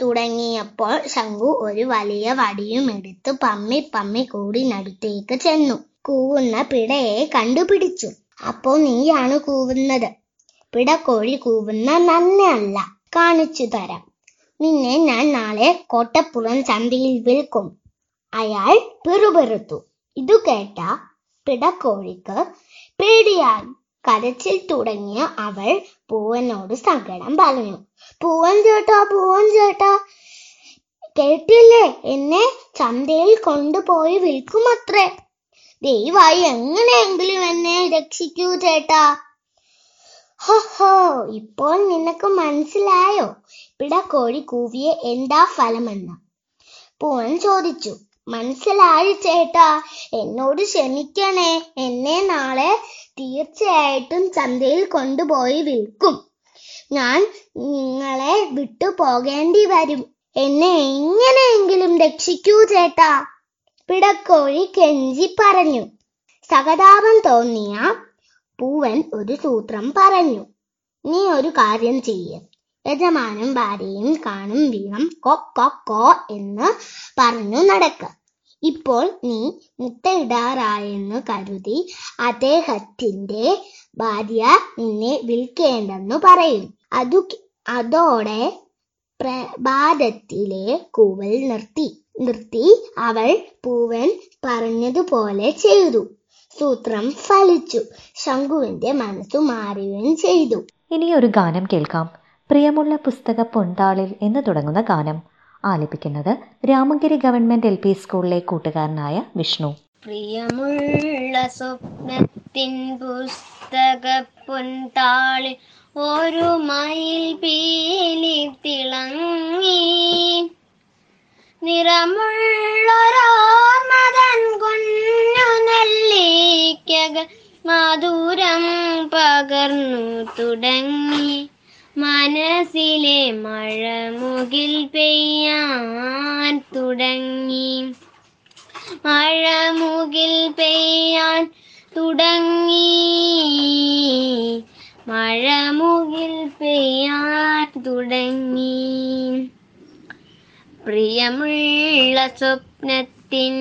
തുടങ്ങിയപ്പോൾ ശംഖു ഒരു വലിയ വടിയുമെടുത്ത് പമ്മി പമ്മി കൂടിനടുത്തേക്ക് ചെന്നു. കൂവുന്ന പിടയെ കണ്ടുപിടിച്ചു. അപ്പോ നീയാണ് കൂവുന്നത്. പിടക്കോഴി കൂവുന്ന നന്നല്ല കാണിച്ചു തരാം. നിന്നെ ഞാൻ നാളെ കോട്ടപ്പുറം ചന്തയിൽ വിൽക്കും. അയാൾ പിറുപിറുത്തു. ഇതു കേട്ട പിടക്കോഴിക്ക് പേടിയായി. കരച്ചിൽ തുടങ്ങിയ അവൾ പൂവനോട് സങ്കടം പറഞ്ഞു. പൂവൻ ചേട്ടാ പൂവൻ ചേട്ടാ കേട്ടില്ലേ? എന്നെ ചന്തയിൽ കൊണ്ടുപോയി വിൽക്കുമത്രേ. ദയവായി എങ്ങനെയെങ്കിലും എന്നെ രക്ഷിക്കൂ ചേട്ടാ. ഹോ ഇപ്പോൾ നിനക്ക് മനസ്സിലായോ? ഇവിടെ കോഴി കൂവിയെ എന്താ ഫലമെന്ന്? പൂവൻ ചോദിച്ചു. മനസ്സിലായി ചേട്ടാ എന്നോട് ക്ഷമിക്കണേ. എന്നെ നാളെ തീർച്ചയായിട്ടും ചന്തയിൽ കൊണ്ടുപോയി വിൽക്കും. ഞാൻ നിങ്ങളെ വിട്ടു പോകേണ്ടി വരും. എന്നെ എങ്ങനെയെങ്കിലും രക്ഷിക്കൂ ചേട്ടാ. പിടക്കോഴി കെഞ്ചി പറഞ്ഞു. സഹതാപം തോന്നിയ പൂവൻ ഒരു സൂത്രം പറഞ്ഞു. നീ ഒരു കാര്യം ചെയ്യ. യജമാനും ഭാര്യയും കാണും വീണം. കൊ കൊ കോ എന്ന് പറഞ്ഞു നടക്ക. ഇപ്പോൾ നീ മുട്ടയിടാറായെന്ന് കരുതി അദ്ദേഹത്തിന്റെ ഭാര്യ നിന്നെ വിൽക്കേണ്ടെന്ന് പറയും. അതു അതോടെ പ്രഭാതത്തിലെ കൂവൽ നിർത്തി. നിർത്തി അവൾ പൂവൻ പറഞ്ഞതുപോലെ ചെയ്തു. സൂത്രം ഫലിച്ചു. ശംഖുവിന്റെ മനസ്സു മാറുകയും ചെയ്തു. ഇനി ഒരു ഗാനം കേൾക്കാം. പ്രിയമുള്ള പുസ്തക പൊന്താളിൽ എന്ന് തുടങ്ങുന്ന ഗാനം. ആലപിക്കുന്നത് രാമഗിരി ഗവൺമെന്റ് എൽ പി സ്കൂളിലെ കൂട്ടുകാരനായ വിഷ്ണു. പ്രിയമുള്ള സ്വപ്നത്തിൻ പുസ്തക പൊൻതാളിൽ ഒരു മയിൽ പീലി തിളങ്ങി. നിറമുള്ളൊരോർമതൻ കുഞ്ഞു നെല്ലിക്കക മധുരം പകർന്നു തുടങ്ങി. മനസ്സിലെ മഴ മുകിൽ പെയ്യാൻ തുടങ്ങി. മഴ മുകിൽ പെയ്യാൻ തുടങ്ങി. മഴ മുകിൽ പെയ്യാൻ തുടങ്ങി. പ്രിയമുള്ള സ്വപ്നത്തിൻ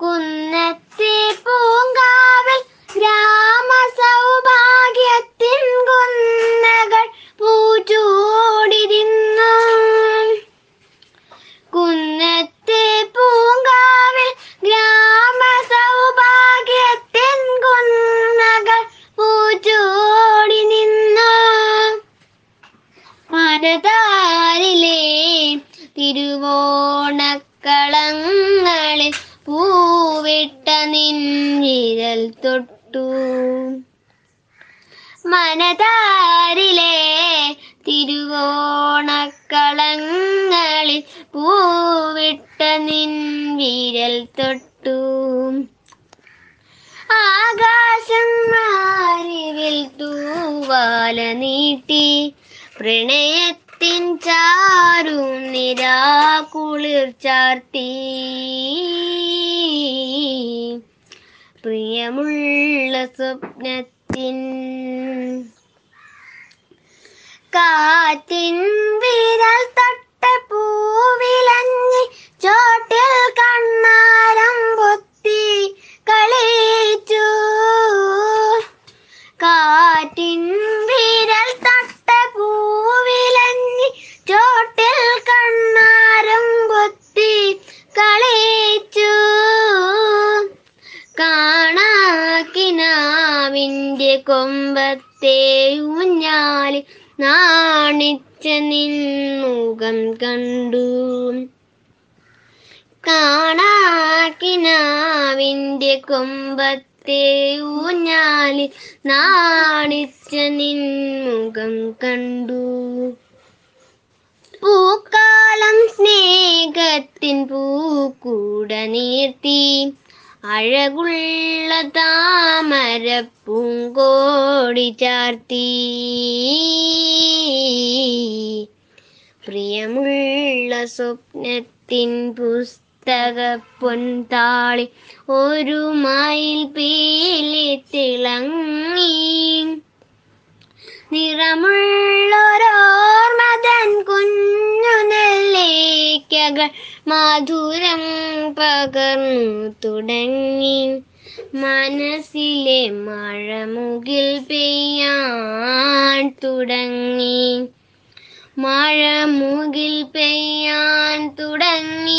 കുന്നത്തെ പൂങ്കാവൽ ഗ്രാമ സൗഭാഗ്യത്തിൻ കുന്നകൾ പൂച്ചൂടിരുന്നു കുന്നത്തെ പൂങ്കാവിൽ ഗ്രാമ സൗഭാഗ്യത്തിൻ കുന്നകൾ പൂച്ചൂടി നിന്നു മനതാരിലെ തൂവാല നീട്ടി പ്രണയത്തിൻ ചാരും നിരാകുളിർ ചാർത്തി. പ്രിയമുള്ള സ്വപ്നത്തിൻ കാറ്റിൻ വിരൽ തട്ട പൂവിലഞ്ഞി ചോട്ടിൽ കണ്ണാരം പൊത്തി കളിച്ചു. കാറ്റിൻ വിരൽ തട്ട പൂവിലഞ്ഞി ചോട്ടിൽ കണ്ണാരം കൊത്തി കളിച്ചു. കാണാക്കിനാവിന്റെ കൊമ്പത്തെ ഊഞ്ഞാലി നാണിച്ച നിന്നുകം കണ്ടു. കാണാക്കിനാവിന്റെ കൊമ്പത്തെ ഊഞ്ഞാലി നാണിച്ച നിൻമുഖം കണ്ടു. പൂക്കാലം സ്നേഹത്തിൻ പൂക്കൂട നീർത്തി. അഴകുള്ള താമര പൂങ്കോടി ചാർത്തി. പ്രിയമുള്ള സ്വപ്നത്തിൻ പുസ്തക പൊൻതാളി ഒരു മയിൽ പീലി തിളങ്ങി. നിറമുള്ളൊരോർമതൻ കുഞ്ഞു നെല്ലേക്കകൾ മധുരം പകർന്നു തുടങ്ങി. മനസ്സിലെ മഴമുകിൽ പെയ്യാൻ തുടങ്ങി. മഴമുകിൽ പെയ്യാൻ തുടങ്ങി.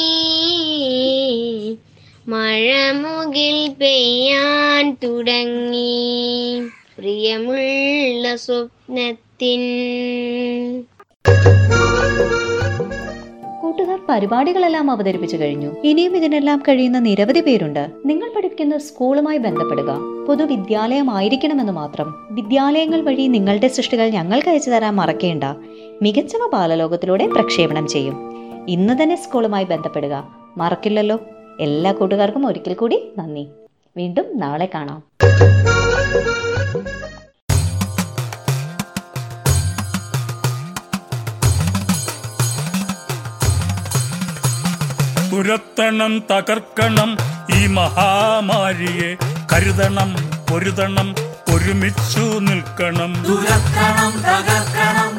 മഴ മുകിൽ പെയ്യാൻ തുടങ്ങി. പ്രിയമുള്ള സ്വപ്നത്തിൻ. കൂട്ടുകാർ പരിപാടികളെല്ലാം അവതരിപ്പിച്ചു കഴിഞ്ഞു. ഇനിയും ഇതിനെല്ലാം കഴിയുന്ന നിരവധി പേരുണ്ട്. നിങ്ങൾ പഠിക്കുന്ന സ്കൂളുമായി ബന്ധപ്പെടുക. പൊതുവിദ്യാലയമായിരിക്കണമെന്ന് മാത്രം. വിദ്യാലയങ്ങൾ വഴി നിങ്ങളുടെ സൃഷ്ടികൾ ഞങ്ങൾക്ക് അയച്ചു തരാൻ മറക്കേണ്ട. മികച്ചവ ബാലലോകത്തിലൂടെ പ്രക്ഷേപണം ചെയ്യും. ഇന്ന് തന്നെ സ്കൂളുമായി ബന്ധപ്പെടുക. മറക്കില്ലല്ലോ. എല്ലാ കൂട്ടുകാർക്കും ഒരിക്കൽ കൂടി നന്ദി. വീണ്ടും നാളെ കാണാം. തുരത്തണം തകർക്കണം ഈ മഹാമാരിയെ. കരുതണം പൊരുതണം ഒരുമിച്ചു നിൽക്കണം. തകർക്കണം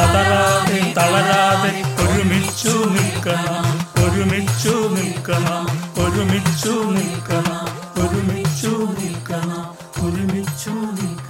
പതറാതെ തളരാതെ ഒരുമിച്ചു നിൽക്കണം ഒരുമിച്ചു നിൽക്കണം ഒരുമിച്ചു നിൽക്കണം ഒരുമിച്ചു നിൽക്കണം ഒരുമിച്ചു നിൽക്കണം.